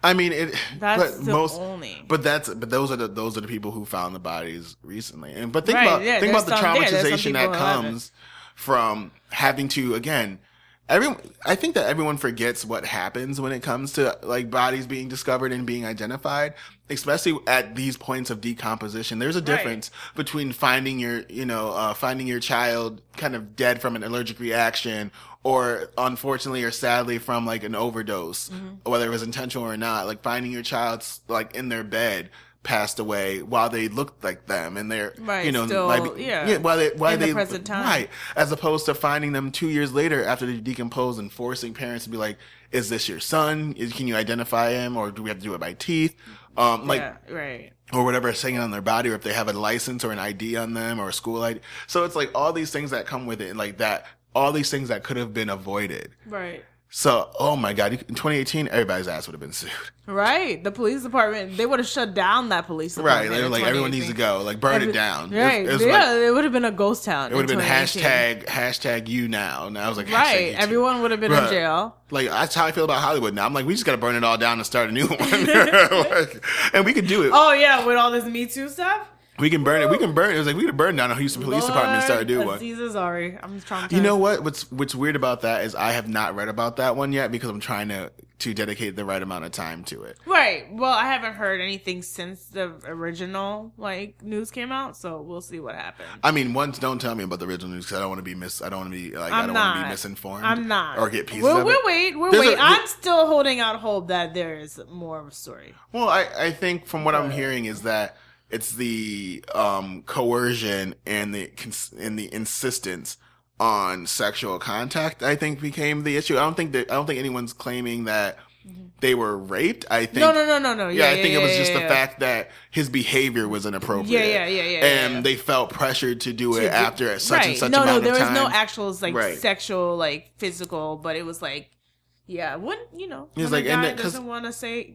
A: I mean, it,
B: That's
A: but
B: the
A: most,
B: only.
A: but that's, but those are the, those are the people who found the bodies recently. And, but think
B: Right,
A: about,
B: yeah,
A: think about the
B: there's some there. There's some
A: traumatization that
B: people who haven't.
A: comes from having to, again, everyone, I think that everyone forgets what happens when it comes to like bodies being discovered and being identified, especially at these points of decomposition. There's a difference between finding your, you know, uh, finding your child kind of dead from an allergic reaction or unfortunately or sadly from like an overdose,
B: Mm-hmm.
A: whether it was intentional or not, like finding your child's like in their bed passed away while they looked like them and they're
B: Right,
A: you know
B: still,
A: like,
B: yeah,
A: while they while
B: in the
A: they
B: present time.
A: right as opposed to finding them two years later after they decompose and forcing parents to be like is this your son is can you identify him or do we have to do it by teeth um like
B: yeah, right.
A: or whatever is saying on their body, or if they have a license or an ID on them or a school ID. So it's like all these things that come with it, and like that, all these things that could have been avoided.
B: Right.
A: So, oh my God, in 2018, everybody's ass would have been sued.
B: Right. The police department, they would have shut down that police department. Right?
A: They were like, everyone needs to go, like burn
B: Every-
A: it down. It was-
B: Right.
A: It was,
B: yeah,
A: like,
B: it would have been a ghost town.
A: it would have been hashtag hashtag you now. And I was like,
B: Right. Everyone would have been in jail.
A: Like that's how I feel about Hollywood now. I'm like, we just got to burn it all down and start a new one, and we could do it.
B: Oh yeah, with all this Me Too stuff.
A: We can burn it. We can burn it. It was like we could burn down the Houston Police Department and start a
B: Lord,
A: one.
B: Ansari. I'm traumatized.
A: You know what? What's what's weird about that is I have not read about that one yet because I'm trying to to dedicate the right amount of time to it.
B: Right. Well, I haven't heard anything since the original like news came out, so we'll see what happens.
A: I mean, once don't tell me about the original news because I don't want to be mis. I don't want to be like I
B: I'm
A: don't want to be misinformed.
B: I'm not.
A: or get pieces
B: We'll,
A: of
B: we'll
A: it.
B: wait. We'll
A: There's
B: wait. I'm still holding out hope that there is more of a story.
A: Well, I I think from what I'm hearing is that it's the um coercion and the cons- and the insistence on sexual contact. I think became the issue. I don't think that I don't think anyone's claiming that they were raped. I think
B: No, no, no, no, no.
A: Yeah,
B: Yeah,
A: I think
B: yeah,
A: it was just the fact that his behavior was inappropriate.
B: Yeah, yeah, yeah, yeah,
A: And they felt pressured to do it
B: do-
A: after such
B: right.
A: and such
B: no,
A: amount
B: no, there
A: of
B: was
A: time.
B: no actual like
A: Right.
B: sexual, like physical, but it was like, yeah, what you know, when
A: like, and
B: guy
A: that-
B: doesn't want to say,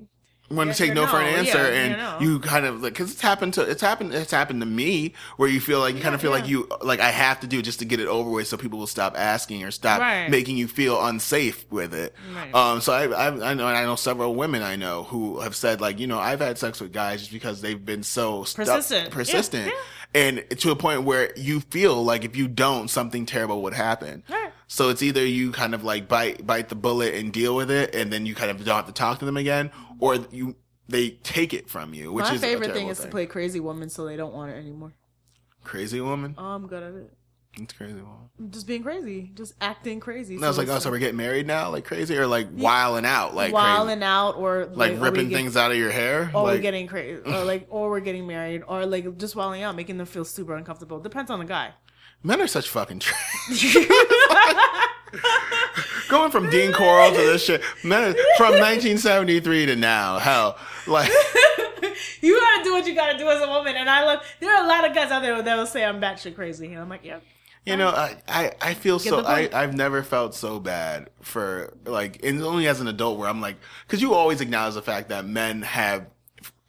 A: want
B: Yes
A: to take
B: or
A: no, for an answer,
B: Yeah,
A: and
B: you
A: kind of like because it's happened to it's happened it's happened to me where you feel like you kind of feel like you like I have to do it just to get it over with so people will stop asking or stop
B: Right.
A: making you feel unsafe with it.
B: Right.
A: Um, so I, I I know I know several women I know who have said like you know I've had sex with guys just because they've been so
B: Persistent. Yeah,
A: persistent,
B: yeah.
A: and to a point where you feel like if you don't something terrible would happen.
B: Right.
A: So it's either you kind of like bite bite the bullet and deal with it, and then you kind of don't have to talk to them again, or you they take it from you, which
B: my
A: is
B: favorite thing is to play crazy woman, so they don't want it anymore.
A: crazy woman.
B: Oh, I'm good at it.
A: It's crazy woman.
B: Just being crazy, just acting crazy.
A: No, it's like, oh, so we're getting married now, like crazy, or like wilding out, like
B: wilding out, or
A: like
B: we
A: ripping things out of your hair.
B: Or we're getting crazy, or like, or we're getting married, or like just wilding out, making them feel super uncomfortable. Depends on the guy.
A: men are such fucking trash. Going from Dean Corll to this shit, men from 1973 to now, hell, like.
B: you gotta do what you gotta do as a woman, and I love. There are a lot of guys out there that will say I'm batshit crazy, and I'm like, yeah.
A: You know, I, I, I feel so I. I've never felt so bad for like and only as an adult where I'm like because you always acknowledge the fact that men have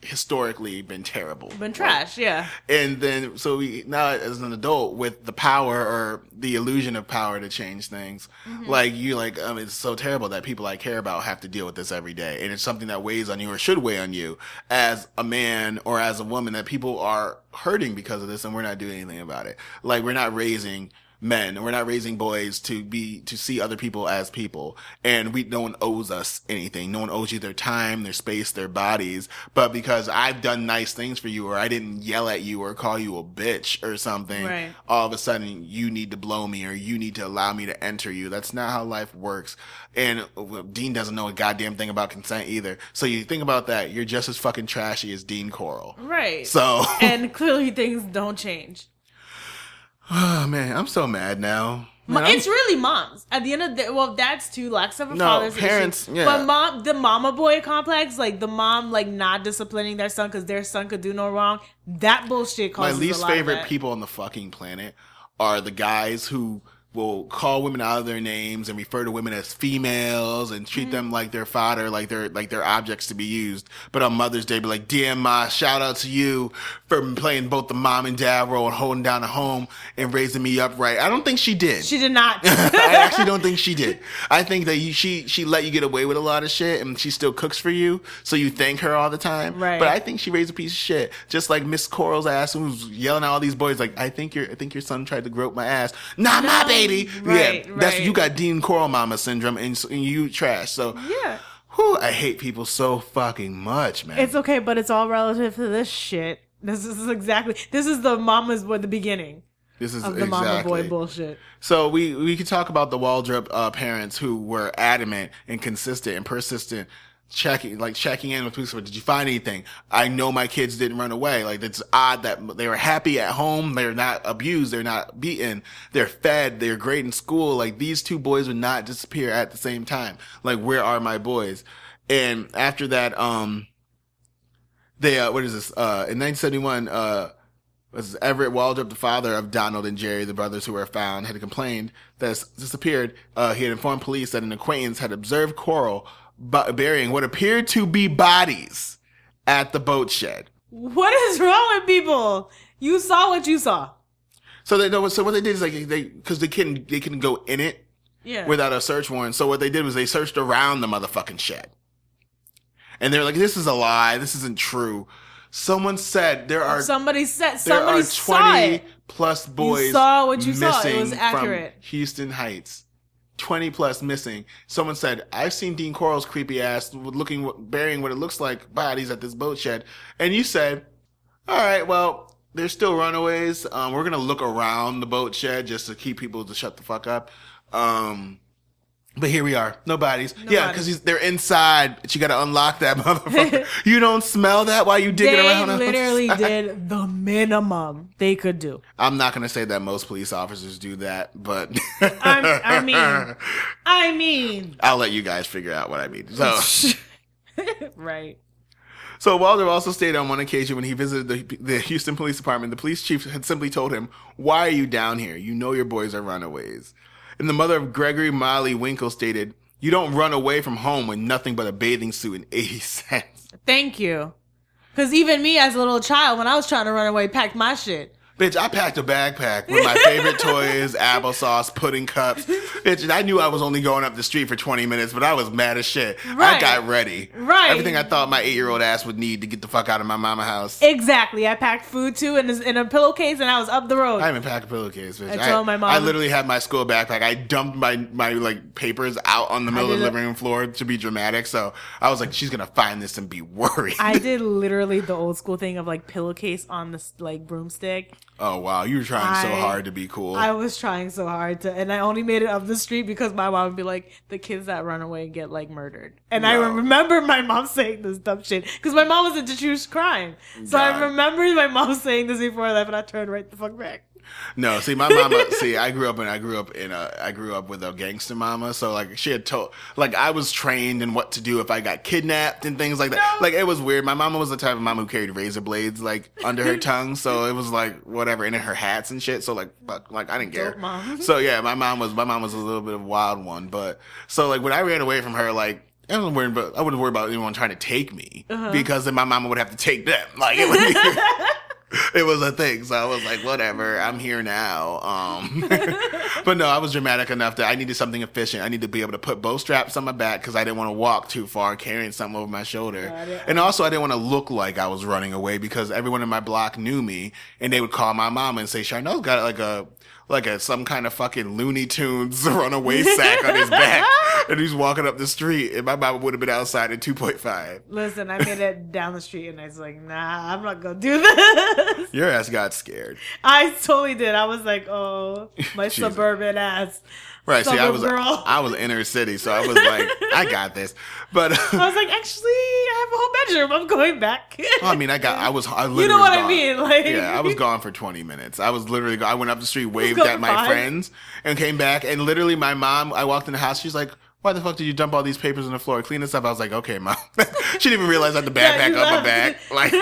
A: historically been terrible.
B: Been trash, yeah.
A: And then, so we, now as an adult with the power or the illusion of power to change things, like you like, um, it's so terrible that people I care about have to deal with this every day. And it's something that weighs on you or should weigh on you as a man or as a woman that people are hurting because of this and we're not doing anything about it. Like we're not raising men. We're not raising boys to be to see other people as people, and we no one owes us anything. No one owes you their time, their space, their bodies. But because I've done nice things for you, or I didn't yell at you or call you a bitch or something,
B: Right.
A: all of a sudden you need to blow me or you need to allow me to enter you. That's not how life works. And Dean doesn't know a goddamn thing about consent either. So you think about that, you're just as fucking trashy as Dean Corll.
B: Right.
A: So,
B: and clearly things don't change.
A: Oh man, I'm so mad now. Man, I'm-
B: it's really moms. At the end of the well, that's too lax of a
A: No,
B: father's
A: parents,
B: issue.
A: yeah.
B: But mom, the mama boy complex, like the mom, like not disciplining their son because their son could do no wrong. That bullshit
A: my least
B: a lot of
A: favorite people on the fucking planet are the guys who will call women out of their names and refer to women as females and treat
B: Mm-hmm.
A: them like their fodder, like they're like they're objects to be used. But on Mother's Day, be like, "Damn, ma, shout out to you for playing both the mom and dad role and holding down the home and raising me up right." I don't think she did.
B: She did not.
A: I actually don't think she did. I think that you, she she let you get away with a lot of shit, and she still cooks for you, so you thank her all the time.
B: Right.
A: But I think she raised a piece of shit, just like Miss Corll's ass, who was yelling at all these boys, like, "I think your I think your son tried to grope my ass, not my
B: No.
A: Baby."
B: Right,
A: yeah, that's
B: right.
A: you got Dean Corll mama syndrome, and, and you trash. So
B: yeah.
A: whew, I hate people so fucking much, man.
B: It's okay, but it's all relative to this shit. This is exactly this is the mama's boy the beginning
A: this is
B: of the mama boy bullshit.
A: So we we could talk about the Waldrop uh, parents who were adamant and consistent and persistent, checking like checking in with police. Did you find anything? I know my kids didn't run away. Like it's odd that they were happy at home. They're not abused. They're not beaten. They're fed. They're great in school. Like these two boys would not disappear at the same time. Like where are my boys? And after that, um, they uh, what is this? Uh, in 1971, uh was Everett Waldrop, the father of Donald and Jerry, the brothers who were found, had complained that disappeared. Uh, he had informed police that an acquaintance had observed Corll bu- burying what appeared to be bodies at the boat shed.
B: What is wrong with people? You saw what you saw.
A: So they know. So what they did is like they because they couldn't they couldn't go in it
B: Yeah.
A: without a search warrant. So what they did was they searched around the motherfucking shed, and they're like, "This is a lie. This isn't true." Someone said there are
B: somebody said
A: there
B: somebody
A: are
B: saw
A: 20
B: it.
A: plus boys
B: saw what you saw. It was accurate.
A: from Houston Heights. 20 plus missing. Someone said, I've seen Dean Corll's creepy ass looking, burying what it looks like bodies at this boat shed. And you said, all right, well, there's still runaways. Um, we're going to look around the boat shed just to keep people to shut the fuck up. Um, but here we are. No bodies. Yeah, because they're inside. But you got to unlock that motherfucker. you don't smell that while you digging
B: They
A: around.
B: They literally
A: outside?
B: did the minimum they could do.
A: I'm not going to say that most police officers do that, but
B: I'm- I mean- I mean,
A: I'll let you guys figure out what I mean. So,
B: right.
A: so Walter also stated on one occasion when he visited the, the Houston Police Department, the police chief had simply told him, "Why are you down here? You know your boys are runaways." And the mother of Gregory Malley Winkle stated, "You don't run away from home with nothing but a bathing suit and eighty cents."
B: Thank you. Because even me as a little child, when I was trying to run away, packed my shit.
A: Bitch, I packed a backpack with my favorite toys, applesauce, pudding cups. Bitch, and I knew I was only going up the street for 20 minutes, but I was mad as shit.
B: Right.
A: I got ready.
B: Right.
A: Everything I thought my eight year old ass would need to get the fuck out of my mama house.
B: Exactly. I packed food too in, a- in a pillowcase and I was up the road.
A: I even packed a pillowcase, bitch.
B: I told my mom-
A: I literally had my school backpack. I dumped my, my like papers out on the middle of the living room floor to be dramatic. So I was like, she's gonna find this and be worried.
B: I did literally the old school thing of like pillowcase on this like broomstick.
A: Oh wow, you were trying so hard to be cool.
B: I was trying so hard to, and I only made it up the street because my mom would be like, "The kids that run away get like murdered." And I remember my mom saying this dumb shit because my mom was into true crime. So I remember my mom saying this before I left, and I turned right the fuck back.
A: No, see, my mama. see, I grew up and I grew up in a. I grew up with a gangster mama. So like, she had told. Like, I was trained in what to do if I got kidnapped and things like that.
B: No.
A: Like, it was weird. My mama was the type of mom who carried razor blades like under her tongue. So it was like whatever, and in her hats and shit. So like, fuck, like I didn't care.
B: Mom.
A: So yeah, my mom was. My mom was a little bit of a wild one, but so like when I ran away from her, like. I wasn't worried about I wouldn't worry about anyone trying to take me
B: Uh-huh.
A: because then my mama would have to take them. Like it would be, it was a thing. So I was like, whatever, I'm here now. Um, but no, I was dramatic enough that I needed something efficient. I need to be able to put bow straps on my back because I didn't want to walk too far carrying something over my shoulder. And also, I didn't want to look like I was running away because everyone in my block knew me, and they would call my mom and say, "Charneil's got like a like a some kind of fucking Looney Tunes runaway sack on his back, and he's walking up the street." And my mom would have been outside at two point five.
B: Listen, I made it down the street and I was like, nah, I'm not gonna do this.
A: Your ass got scared,
B: I totally did. I was like, oh, my suburban ass.
A: Right? See, I was
B: girl.
A: I was inner city, so I was like, I got this. But
B: I was like, actually, I have a whole bedroom. I'm going back.
A: I mean, I got I was I literally
B: you know what
A: gone.
B: I mean? Like,
A: Yeah, I was gone for 20 minutes. I was literally, I went up the street, waved at my
B: five?
A: friends, and came back. And literally, my mom, I walked in the house. She's like, "Why the fuck did you dump all these papers on the floor? Clean this up." I was like, "Okay, mom." she didn't even realize I had the
B: Yeah,
A: backpack
B: you
A: on my back. Like,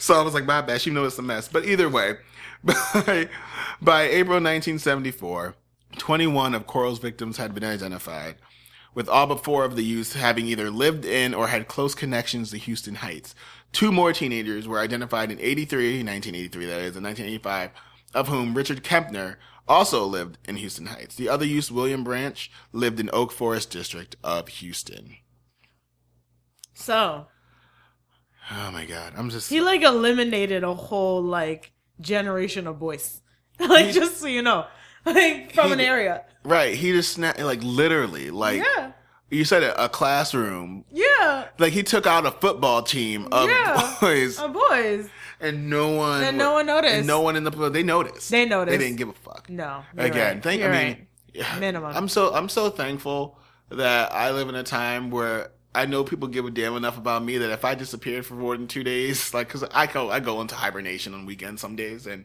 A: so I was like, "My bad." She knows it's a mess. But either way, by, by April 1974, 21 of Corll's victims had been identified with all but four of the youths having either lived in or had close connections to Houston Heights. Two more teenagers were identified in 83, 1983 that is, in 1985, of whom Richard Kempner also lived in Houston Heights. The other youth, William Branch, lived in Oak Forest District of Houston.
B: so
A: Oh my god, I'm just
B: he like eliminated a whole like generation of boys. like, just so you know, like from
A: He-
B: an area.
A: right. He just snapped like literally like
B: yeah,
A: you said it, a classroom.
B: yeah,
A: Like he took out a football team of
B: Yeah.
A: boys,
B: of boys.
A: and no one
B: And no one noticed.
A: No one in the they noticed.
B: They noticed.
A: They didn't give a fuck.
B: No,
A: again
B: right.
A: thank
B: You're
A: i mean
B: right.
A: yeah,
B: Minimum.
A: i'm so i'm so thankful that i live in a time where i know people give a damn enough about me that if i disappeared for more than two days like because i go i go into hibernation on weekends some days and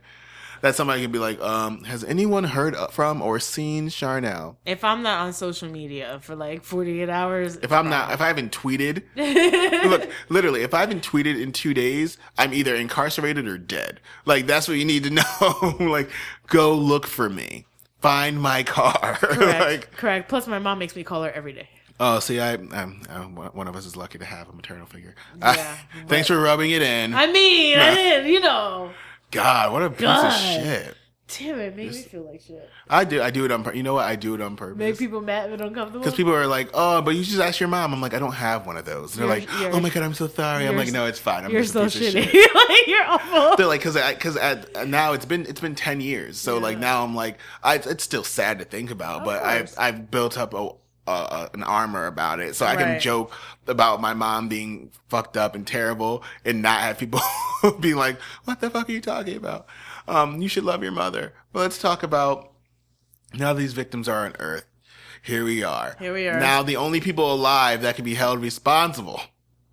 A: that somebody can be like um has anyone heard from or seen charneil
B: If I'm not on social media for like 48 hours,
A: if i'm not if i haven't tweeted look literally if i haven't tweeted in two days i'm either incarcerated or dead like that's what you need to know like go look for me find my car
B: correct,
A: like
B: correct. Plus, my mom makes me call her every day.
A: Oh, see, I, I'm, I'm one of us is lucky to have a maternal figure.
B: Yeah,
A: thanks for rubbing it in.
B: I mean, I didn't, you know.
A: God, what a piece
B: God.
A: of shit.
B: Damn it, make me feel like shit.
A: I do, I do it on. pur- You know what? I do it on purpose.
B: Make people mad and uncomfortable.
A: Because people are like, "Oh, but you just ask your mom." I'm like, "I don't have one of those." And they're
B: You're-
A: like,
B: you're-
A: "Oh my god, I'm so sorry." I'm like, "No, it's fine. I'm
B: You're
A: just a
B: so
A: piece of
B: shitty.
A: shit."
B: like, you're awful.
A: They're like, because I, because at now it's been it's been ten years, so like now I'm like, I, it's still sad to think about,
B: Of
A: but I've. I've built up a, a an armor about it, so I can joke about my mom being fucked up and terrible, and not have people be like, "What the fuck are you talking about?" Um, you should love your mother. But let's talk about now. These victims are on Earth. Here we are.
B: Here we are.
A: Now the only people alive that can be held responsible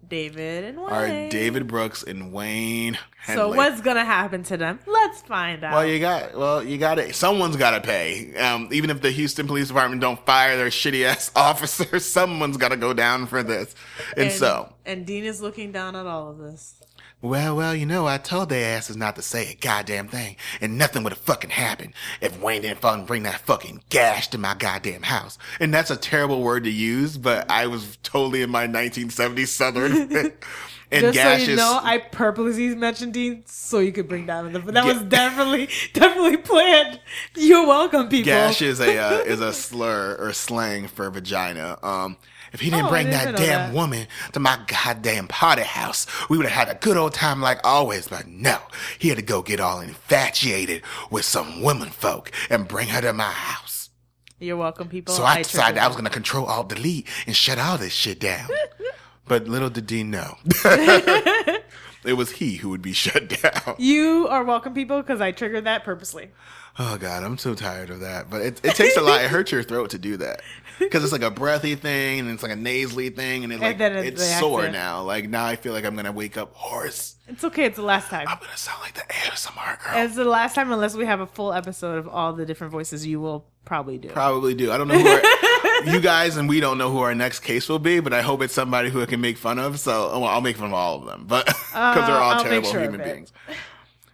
B: David and Wayne.
A: are David Brooks and Wayne. Henley.
B: So what's gonna happen to them? Let's find out.
A: Well, you got well, you got it. Someone's got to pay. Um, even if the Houston Police Department don't fire their shitty ass officers, someone's got to go down for this. And, so,
B: and Dean is looking down at all of this.
A: Well, well, you know, I told their asses not to say a goddamn thing, and nothing would have fucking happened if Wayne didn't fucking bring that fucking gash to my goddamn house. And that's a terrible word to use, but I was totally in my 1970s Southern. and
B: Just
A: gash
B: so you
A: is-
B: know, I purposely mentioned Dean so you could bring down the. But that was definitely, definitely planned. You're welcome, people.
A: Gash is a uh, is a slur or slang for vagina. Um, if he didn't
B: Oh,
A: bring
B: didn't
A: that damn
B: that.
A: woman to my goddamn party house, we would have had a good old time like always. But no, he had to go get all infatuated with some women folk and bring her to my house.
B: You're welcome, people.
A: So I
B: triggered
A: decided I was gonna control alt delete and shut all this shit down. but little did Dean know, it was he who would be shut down.
B: You are welcome, people, because I triggered that purposely.
A: Oh god, I'm so tired of that. But it, it takes a lot. It hurts your throat to do that because it's like a breathy thing and it's like a nasally thing and it's
B: And
A: like
B: then it's
A: it's sore
B: accent.
A: now. Like now, I feel like I'm gonna wake up hoarse.
B: It's okay. It's the last time.
A: I'm gonna sound like the ASMR girl.
B: It's the last time, unless we have a full episode of all the different voices. You will probably do.
A: Probably do. I don't know who our, you guys and we don't know who our next case will be, but I hope it's somebody who I can make fun of. So well, I'll make fun of all of them, but because they're all
B: Uh, I'll
A: terrible
B: sure
A: human
B: it.
A: beings.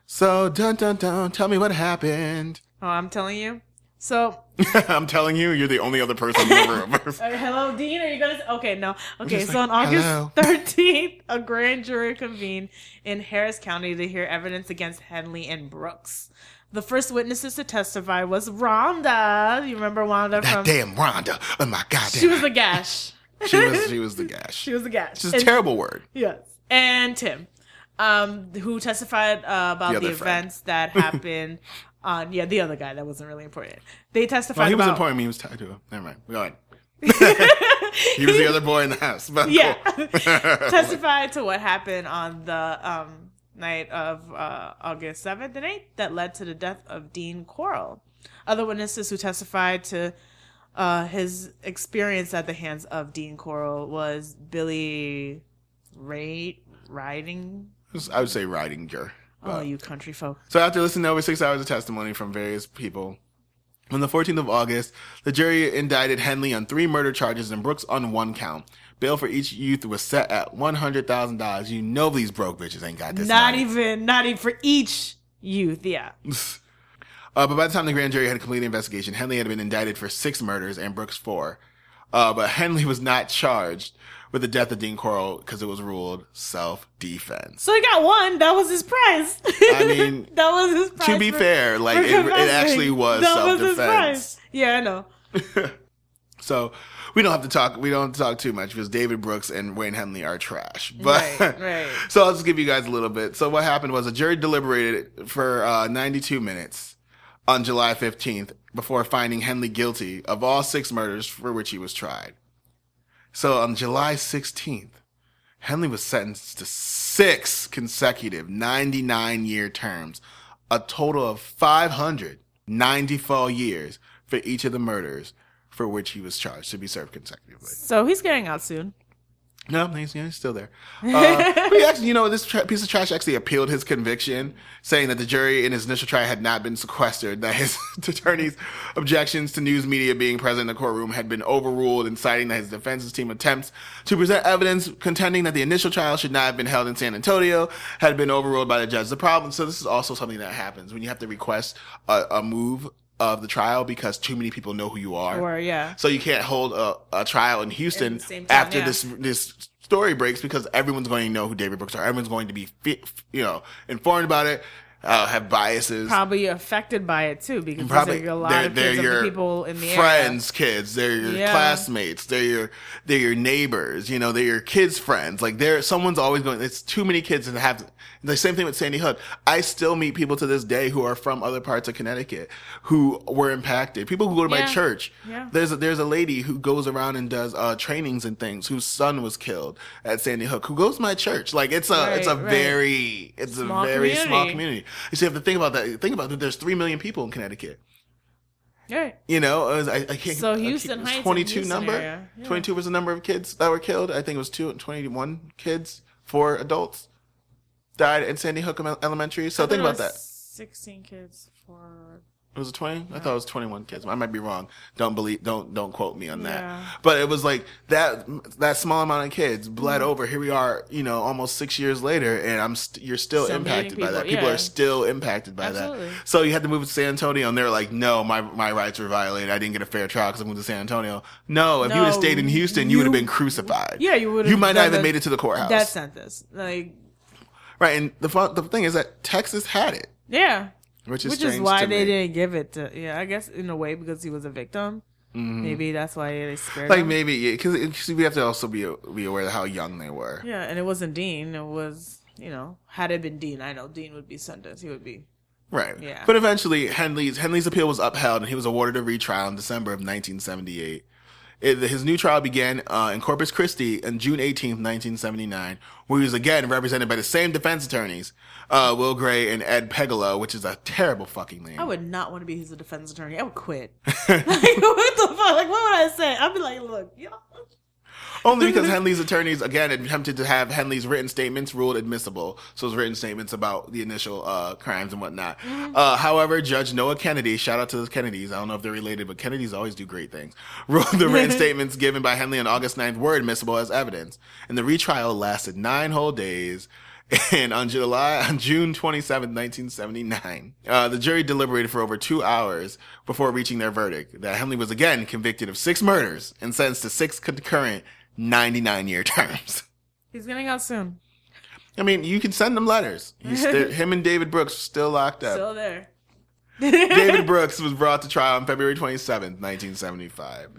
A: So dun dun dun. Tell me what happened.
B: Oh, I'm telling you. So,
A: I'm telling you, you're the only other person in the room.
B: uh, hello, Dean. Are you gonna? Okay, no. Okay, so
A: like,
B: on August
A: "Hello."
B: 13th, a grand jury convened in Harris County to hear evidence against Henley and Brooks. The first witnesses to testify was Rhonda. You remember Rhonda
A: that
B: from?
A: damn Rhonda. Oh my god!
B: She was the gash.
A: she was she was the gash.
B: She was the gash.
A: It's a
B: And-
A: terrible word.
B: Yes. And Tim, um, who testified uh, about
A: The
B: the,
A: other friend.
B: events that happened on, yeah, the other guy that wasn't really important. They testified
A: Well, he was
B: about.
A: important. He was tied to him. Never mind. Go ahead. he was the other boy in the house. But
B: Yeah.
A: cool.
B: testified to what happened on the um, night of uh, August 7th and 8th that led to the death of Dean Corll. Other witnesses who testified to uh, his experience at the hands of Dean Corll was Billy Ray Riding.
A: I would say Ridinger.
B: Oh, you country folk.
A: So after listening to over six hours of testimony from various people, on the 14th of August, the jury indicted Henley on three murder charges and Brooks on one count. Bail for each youth was set at $100,000. You know these broke bitches ain't got this
B: Not
A: money.
B: even, not even for each youth. Yeah.
A: Uh, but by the time the grand jury had completed the investigation, Henley had been indicted for six murders and Brooks four. Uh, but Henley was not charged with the death of Dean Corll because it was ruled self-defense.
B: So he got one. That was his prize.
A: I mean,
B: that was his prize.
A: to be
B: for-
A: fair, like it, it actually was
B: That was his
A: self-defense.
B: prize. Yeah, I know.
A: So we don't have to talk. We don't have to talk too much because David Brooks and Wayne Henley are trash. But
B: Right, right.
A: so I'll just give you guys a little bit. So what happened was a jury deliberated for uh, 92 minutes on July 15th before finding Henley guilty of all six murders for which he was tried. So on July 16th, Henley was sentenced to six consecutive 99 year terms, a total of 594 years for each of the murders for which he was charged to be served consecutively.
B: So he's getting out soon.
A: No, he's, he's still there. Uh, but he actually, you know, this tra- piece of trash actually appealed his conviction, saying that the jury in his initial trial had not been sequestered, that his attorney's objections to news media being present in the courtroom had been overruled, and citing that his defense's team attempts to present evidence contending that the initial trial should not have been held in San Antonio had been overruled by the judge. The problem, so this is also something that happens when you have to request a, a move of the trial because too many people know who you are.
B: Or yeah.
A: So you can't hold a, a trial in Houston
B: time,
A: after
B: yeah.
A: this this story breaks because everyone's going to know who David Brooks are. Everyone's going to be you know informed about it, uh, have biases.
B: Probably affected by it too because
A: Probably
B: a lot
A: they're,
B: of
A: they're your
B: people in the
A: friends' kids. They're your
B: Yeah.
A: classmates. They're your they're your neighbors. You know, they're your kids' friends. Like they're someone's always going. It's too many kids and have the same thing with Sandy Hook. I still meet people to this day who are from other parts of Connecticut who were impacted. People who go to my church.
B: Yeah.
A: There's a, there's a lady who goes around and does uh, trainings and things whose son was killed at Sandy Hook who goes to my church. Like it's a it's a
B: Right, right.
A: very it's
B: Small
A: a very small
B: community.
A: You see, you have to think about that. Think about that. There's three million people in Connecticut.
B: Right.
A: You know, was- I, I can't.
B: So
A: I
B: Houston
A: was
B: Heights
A: 22
B: Houston
A: number.
B: yeah.
A: 22 was the number of kids that were killed. I think it was two, 21 kids, four adults died in Sandy Hook Elementary. So think about that.
B: Sixteen kids for
A: It was a 20? I thought it was 21 kids. I might be wrong. Don't believe, don't, don't quote me on that.
B: Yeah.
A: But it was like that, that small amount of kids bled
B: Mm-hmm.
A: over. Here we are, you know, almost six years later and I'm, st- you're still impacted by that.
B: people, yeah.
A: are still impacted by
B: Absolutely.
A: that. So you had to move to San Antonio and they're like, no, my, my rights were violated. I didn't get a fair trial because I moved to San Antonio. No, if you would have stayed in Houston, you, would have been crucified.
B: Yeah, you would've
A: You might not even made it to the courthouse.
B: death sentence. Like
A: right. And the, fun, the thing is that Texas had it,
B: yeah.
A: Which is
B: Which is why they
A: me.
B: didn't give it to yeah, I guess in a way because he was a victim. Mm-hmm. Maybe that's why they spared
A: Like
B: him.
A: maybe, yeah, because we have to also be be aware of how young they were.
B: Yeah, and it wasn't Dean. It was, you know, had it been Dean, I know Dean would be sentenced. He would be.
A: Right.
B: Yeah.
A: But eventually, Henley's Henley's appeal was upheld, and he was awarded a retrial in December of 1978. It, his new trial began uh, in Corpus Christi on June 18th, 1979, where he was again represented by the same defense attorneys, uh, Will Gray and Ed Pegelow, which is a terrible fucking name.
B: I would not want to be his defense attorney. I would quit. like, what the fuck? Like, what would I say? I'd be like, look, know.
A: Only because Henley's attorneys again attempted to have Henley's written statements ruled admissible. So his written statements about the initial uh, crimes and whatnot. Uh, however, Judge Noah Kennedy, shout out to the Kennedys. I don't know if they're related, but Kennedys always do great things. Ruled the written statements given by Henley on August 9th were admissible as evidence. And the retrial lasted nine whole days. And on July, on June 27, 1979, uh, the jury deliberated for over two hours before reaching their verdict that Henley was again convicted of six murders and sentenced to six concurrent 99 year terms.
B: He's getting out soon.
A: I mean, you can send them letters. He's sti- him and David Brooks are still locked up.
B: Still there.
A: David Brooks was brought to trial on February 27, 1975.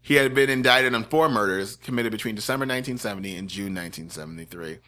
A: He had been indicted on four murders committed between December 1970 and June 1973.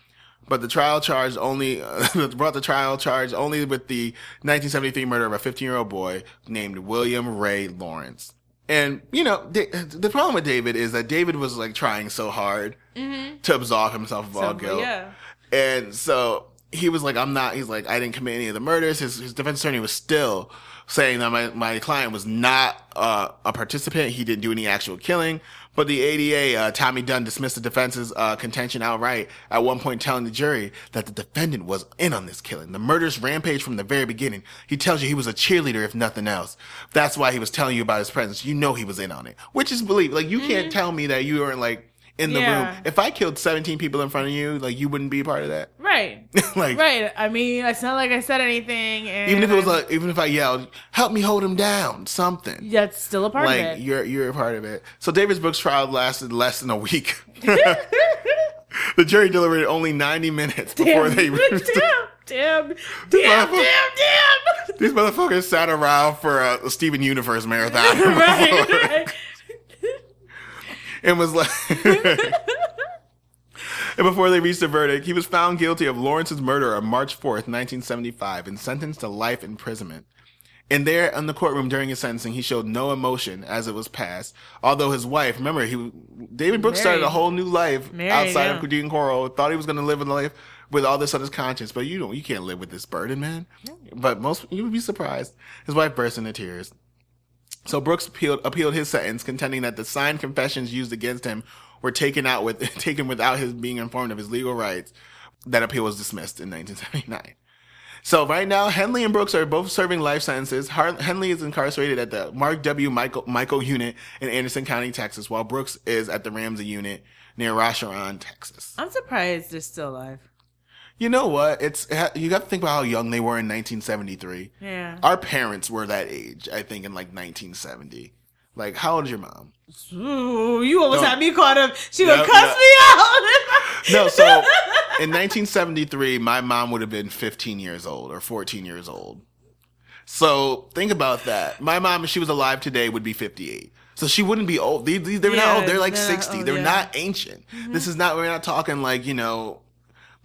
A: But the trial charged only brought the trial charge only with the 1973 murder of a 15 year old boy named William Ray Lawrence. And you know Da- the problem with David is that David was like trying so hard to absolve himself of all guilt.
B: yeah.
A: And so he was like, I'm not, he's like, I didn't commit any of the murders. His, his defense attorney was still saying that my, my client was not uh, a participant. He didn't do any actual killing. But the ADA, uh, Tommy Dunn dismissed the defense's uh, contention outright, at one point telling the jury that the defendant was in on this killing. The murderous rampage from the very beginning. He tells you he was a cheerleader, if nothing else. That's why he was telling you about his presence. You know he was in on it, which is believe. Like, you can't tell me that you weren't like in the
B: Yeah.
A: room. If I killed 17 people in front of you, like, you wouldn't be a part of that.
B: Right.
A: like,
B: Right. I mean, it's not like I said anything. And
A: even if it was
B: I'm-
A: like, even if I yelled, "Help me hold him down," something.
B: that's still a part
A: like
B: of it.
A: you're you're a part of it. So David's Brooks trial lasted less than a week. the jury deliberated only 90 minutes before
B: damn,
A: they.
B: damn, damn, damn, damn,
A: motherfucker-
B: damn,
A: These motherfuckers sat around for a Steven Universe marathon
B: right, right.
A: And was like. And before they reached a verdict, he was found guilty of Lawrence's murder on March 4th, 1975, and sentenced to life imprisonment. And there in the courtroom during his sentencing, he showed no emotion as it was passed. Although his wife, remember, he David Brooks started a whole new life
B: Married,
A: outside
B: yeah.
A: of Dean Corll. Thought he was going to live a life with all this on his conscience, but you know, you can't live with this burden, man. But most you would be surprised. His wife burst into tears. So Brooks appealed appealed his sentence, contending that the signed confessions used against him were taken out with taken without his being informed of his legal rights. That appeal was dismissed in 1979. So right now, Henley and Brooks are both serving life sentences. Har- Henley is incarcerated at the Mark W. Michael, Michael unit in Anderson County, Texas, while Brooks is at the Ramsey unit near Rosharon, Texas.
B: I'm surprised they're still alive.
A: You know what? It's you got to think about how young they were in 1973.
B: Yeah.
A: Our parents were that age, I think, in like 1970. Like, how old is your mom?
B: Ooh, you almost
A: No.
B: had me caught up. She
A: No,
B: would cuss
A: no.
B: me out.
A: No, so in 1973, my mom would have been 15 years old or 14 years old. So think about that. My mom, if she was alive today, would be 58. So she wouldn't be old. These, these, they're not old. They're like
B: they're not
A: 60.
B: old,
A: they're
B: yeah.
A: not ancient. This mm-hmm. is not, we're not talking like, you know,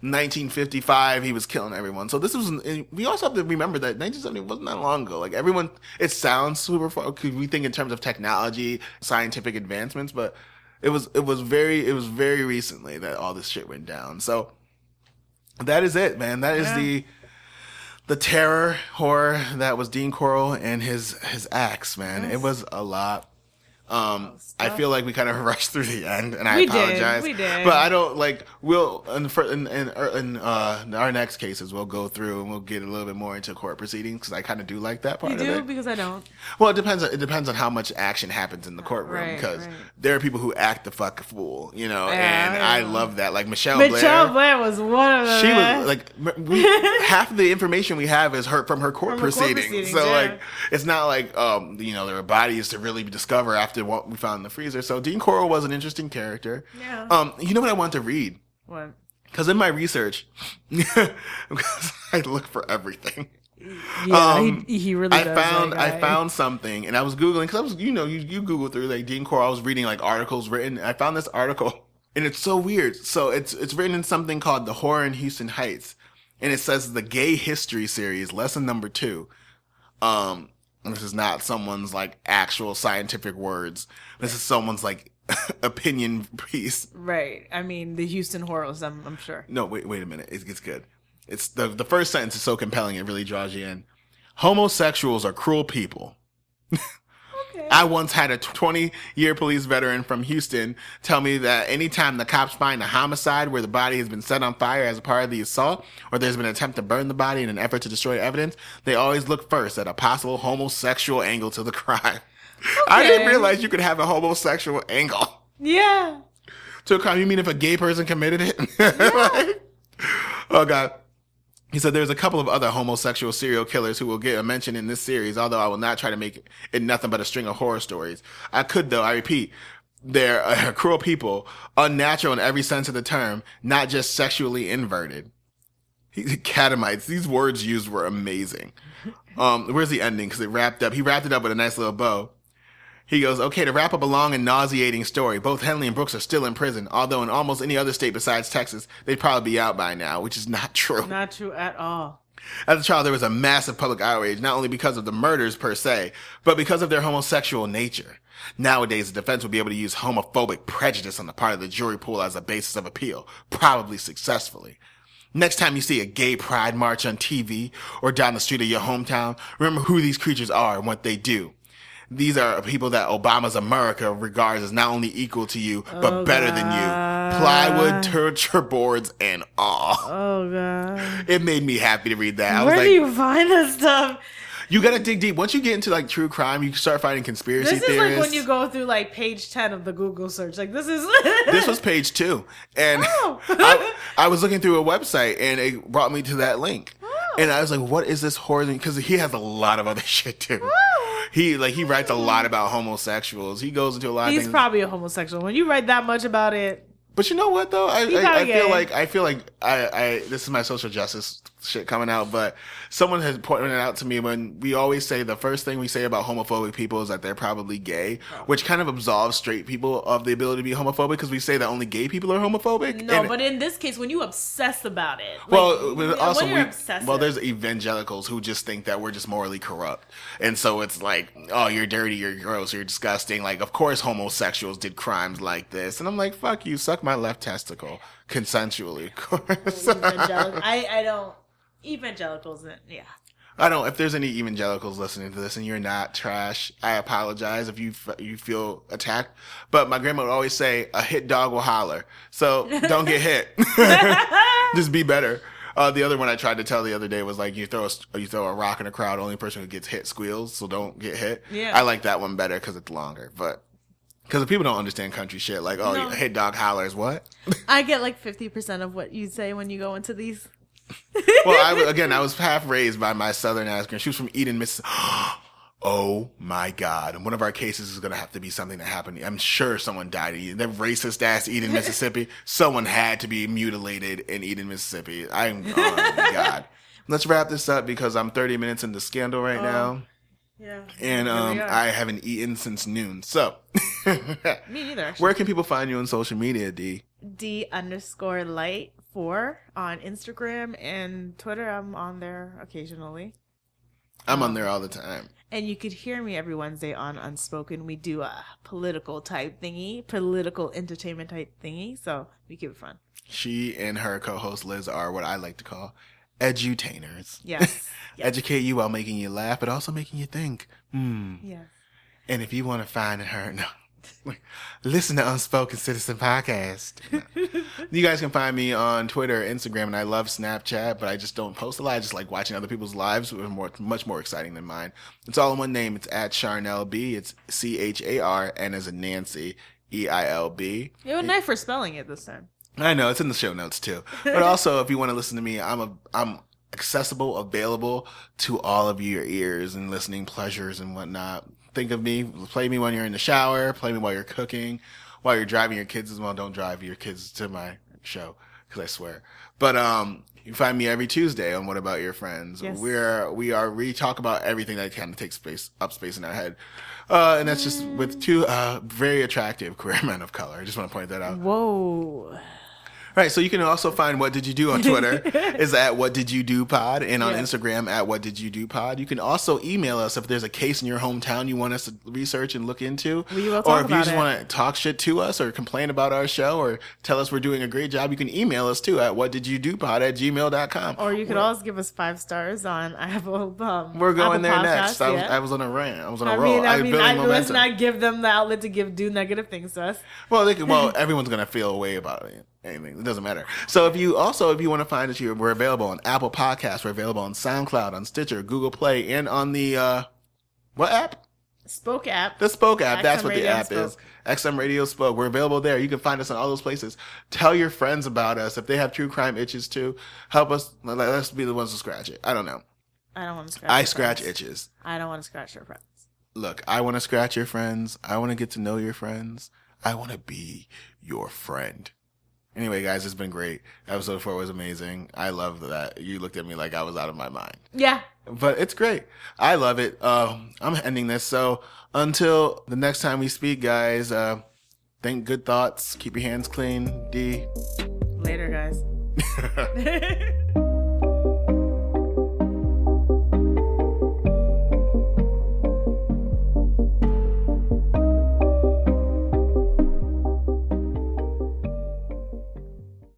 A: 1955, he was killing everyone. So this was, we also have to remember that 1970 wasn't that long ago. Like everyone, it sounds super far, because we think in terms of technology, scientific advancements, but it was, it was very, it was very recently that all this shit went down. So that is it, man. That is
B: Yeah.
A: the, the terror horror that was Dean Corll and his, his acts, man. It was a lot. Um, I feel like we kind of rushed through the end, and I
B: We did,
A: apologize.
B: we did.
A: But I don't like. We'll in in, in, in uh, our next cases, we'll go through and we'll get a little bit more into court proceedings because I kind of do like that part
B: you
A: of
B: do
A: it.
B: because I don't.
A: Well, it depends. On, it depends on how much action happens in the courtroom because
B: right.
A: there are people who act the fuck fool, you know,
B: Yeah,
A: and
B: I
A: I love that. Like Michelle,
B: Michelle
A: Blair.
B: Blair was one of them.
A: She was like we, half of the information we have is her from her court
B: From her court
A: proceedings.
B: proceedings,
A: so
B: yeah.
A: like it's not like um you know there are bodies to really discover after what we found in the freezer. So Dean Corll was an interesting character.
B: Yeah.
A: Um, you know what I want to read
B: What?
A: because in my research, because I look for everything.
B: Yeah,
A: Um,
B: he, he really
A: I
B: does.
A: found I found something and I was googling because I was you know you you Google through like Dean Corll. I was reading like articles written. I found this article and it's so weird. So it's it's written in something called the Horror in Houston Heights, and it says the Gay History Series, lesson number two. Um, this is not someone's like actual scientific words. This is someone's like opinion piece.
B: Right. I mean, the Houston Horrors. I'm, I'm sure.
A: No, wait, wait a minute. It gets good. It's the the first sentence is so compelling it really draws you in. Homosexuals are cruel people.
B: Okay.
A: I once had a 20 year police veteran from Houston tell me that anytime the cops find a homicide where the body has been set on fire as a part of the assault, or there's been an attempt to burn the body in an effort to destroy evidence, they always look first at a possible homosexual angle to the crime. I didn't realize you could have a homosexual angle
B: yeah.
A: to a crime. You mean if a gay person committed it? Like, Oh God. He said there's a couple of other homosexual serial killers who will get a mention in this series, although I will not try to make it nothing but a string of horror stories. I could though, I repeat, they're uh, cruel people, unnatural in every sense of the term, not just sexually inverted. Catamites, these words used were amazing. Um, where's the ending? Cause it wrapped up, he wrapped it up with a nice little bow. He goes, okay, to wrap up a long and nauseating story, both Henley and Brooks are still in prison, although in almost any other state besides Texas, they'd probably be out by now, which is not true.
B: Not true at all.
A: As a child, there was a massive public outrage, not only because of the murders per se, but because of their homosexual nature. Nowadays, the defense would be able to use homophobic prejudice on the part of the jury pool as a basis of appeal, probably successfully. Next time you see a gay pride march on TV or down the street of your hometown, remember who these creatures are and what they do these are people that Obama's America regards as not only equal to you, but
B: Oh,
A: better than you. Plywood, torture boards, and all.
B: Oh god.
A: It made me happy to read that. I
B: Where
A: was
B: do you find this stuff?
A: you gotta dig deep. Once you get into like true crime, you start finding conspiracy theories.
B: This is
A: theorists.
B: like when you go through like page ten of the Google search. Like this is
A: this was page two, and
B: Oh.
A: I, I was looking through a website, and it brought me to that link. And I was like, "What is this horror?" Because he has a lot of other shit too. He like he writes a lot about homosexuals. He goes into a lot of
B: He's
A: things.
B: probably a homosexual. When you write that much about it,
A: But you know what though? I, I, I feel like I feel like I, I this is my social justice shit coming out, but someone has pointed it out to me when we always say the first thing we say about homophobic people is that they're probably gay,
B: Oh.
A: which kind of absolves straight people of the ability to be homophobic because we say that only gay people are homophobic.
B: no.
A: And-
B: but in this case, when you obsess about it, like,
A: well, also
B: when
A: we, well, there's evangelicals who just think that we're just morally corrupt, and so it's like, oh, you're dirty, you're gross, you're disgusting. Like, of course, homosexuals did crimes like this, and I'm like, fuck you, suck my left testicle consensually, of course.
B: I I don't evangelicals. and- Yeah,
A: I don't. If there's any evangelicals listening to this and you're not trash, I apologize if you you feel attacked. But my grandma would always say, "A hit dog will holler." So don't get hit. Just be better. Uh, the other one I tried to tell the other day was like you throw a, you throw a rock in a crowd, only person who gets hit squeals, so don't get hit.
B: Yeah.
A: I like that one better because it's longer, but. Because people don't understand country shit, like, oh,
B: No.
A: a hit dog hollers, what?
B: I get like fifty percent of what you say when you go into these.
A: Well, I, again, I was half raised by my southern ass girl. She was from Eden, Mississippi. Oh my God. And one of our cases is going to have to be something that happened. I'm sure someone died in Eden. That racist ass Eden, Mississippi. someone had to be mutilated in Eden, Mississippi. I'm, oh my God. Let's wrap this up because I'm 30 minutes into scandal right now.
B: Yeah,
A: And um. I haven't eaten since noon. So,
B: me neither. Actually.
A: where can people find you on social media, D?
B: D underscore light four on Instagram and Twitter. I'm on there occasionally.
A: I'm on there all the time.
B: And you could hear me every Wednesday on Unspoken. We do a political type thingy, political entertainment type thingy. So we keep it fun.
A: She and her co-host Liz are what I like to call edutainers.
B: Yes. yes.
A: Educate you while making you laugh, but also making you think. Hmm.
B: yes.
A: And if you want to find her, no. Listen to Unspoken Citizen Podcast. You guys can find me on Twitter, Instagram, and I love Snapchat, but I just don't post a lot. I just like watching other people's lives, which are more, much more exciting than mine. It's all in one name. It's at Charneil B. It's C H A R N as in Nancy, E I L B.
B: It was nice for spelling it this time.
A: I know it's in the show notes too. But also, if you want to listen to me, I'm a I'm accessible, available to all of your ears and listening pleasures and whatnot. Think of me, play me when you're in the shower, play me while you're cooking, while you're driving your kids as well. Don't drive your kids to my show because I swear. But um, you find me every Tuesday on What About Your Friends.
B: Yes.
A: We're we are we talk about everything that kind of takes space up space in our head. Uh, and that's just with two uh, very attractive queer men of color. I just want to point that out.
B: Whoa.
A: Right, so you can also find what did you do on Twitter is at what did you do pod and on
B: Yeah.
A: Instagram at what did you do pod. You can also email us if there's a case in your hometown you want us to research and look into, or if you just want to talk shit to us or complain about our show or tell us we're doing a great job. You can email us too at what did you do pod at gmail.com.
B: Or you could
A: we're,
B: always give us five stars on Apple. Um,
A: we're going
B: Apple
A: there
B: Podcasts,
A: next. I was,
B: yeah.
A: I was on a rant. I was on a
B: I
A: roll.
B: mean, I
A: was
B: mean, I, let's not give them the outlet to give do negative things to us.
A: Well, they can, well, everyone's gonna feel a way about it. Anything, it doesn't matter. So if you also if you want to find us, we're available on Apple Podcasts, we're available on SoundCloud, on Stitcher, Google Play, and on the uh, what app?
B: Spoke app.
A: The Spoke app. That's
B: XM
A: what the app
B: Spoke.
A: is. XM Radio Spoke. We're available there. You can find us on all those places. Tell your friends about us. If they have true crime itches too, help us. Let us be the ones to scratch it. I don't know.
B: I don't want to scratch.
A: I scratch
B: friends.
A: itches.
B: I don't want to scratch your friends.
A: Look, I want to scratch your friends. I want to get to know your friends. I want to be your friend. Anyway, guys, it's been great. Episode four was amazing. I love that. You looked at me like I was out of my mind.
B: Yeah.
A: but it's great. I love it. Um, I'm ending this. So until the next time we speak, guys, uh, think good thoughts. Keep your hands clean. D.
B: Later, guys.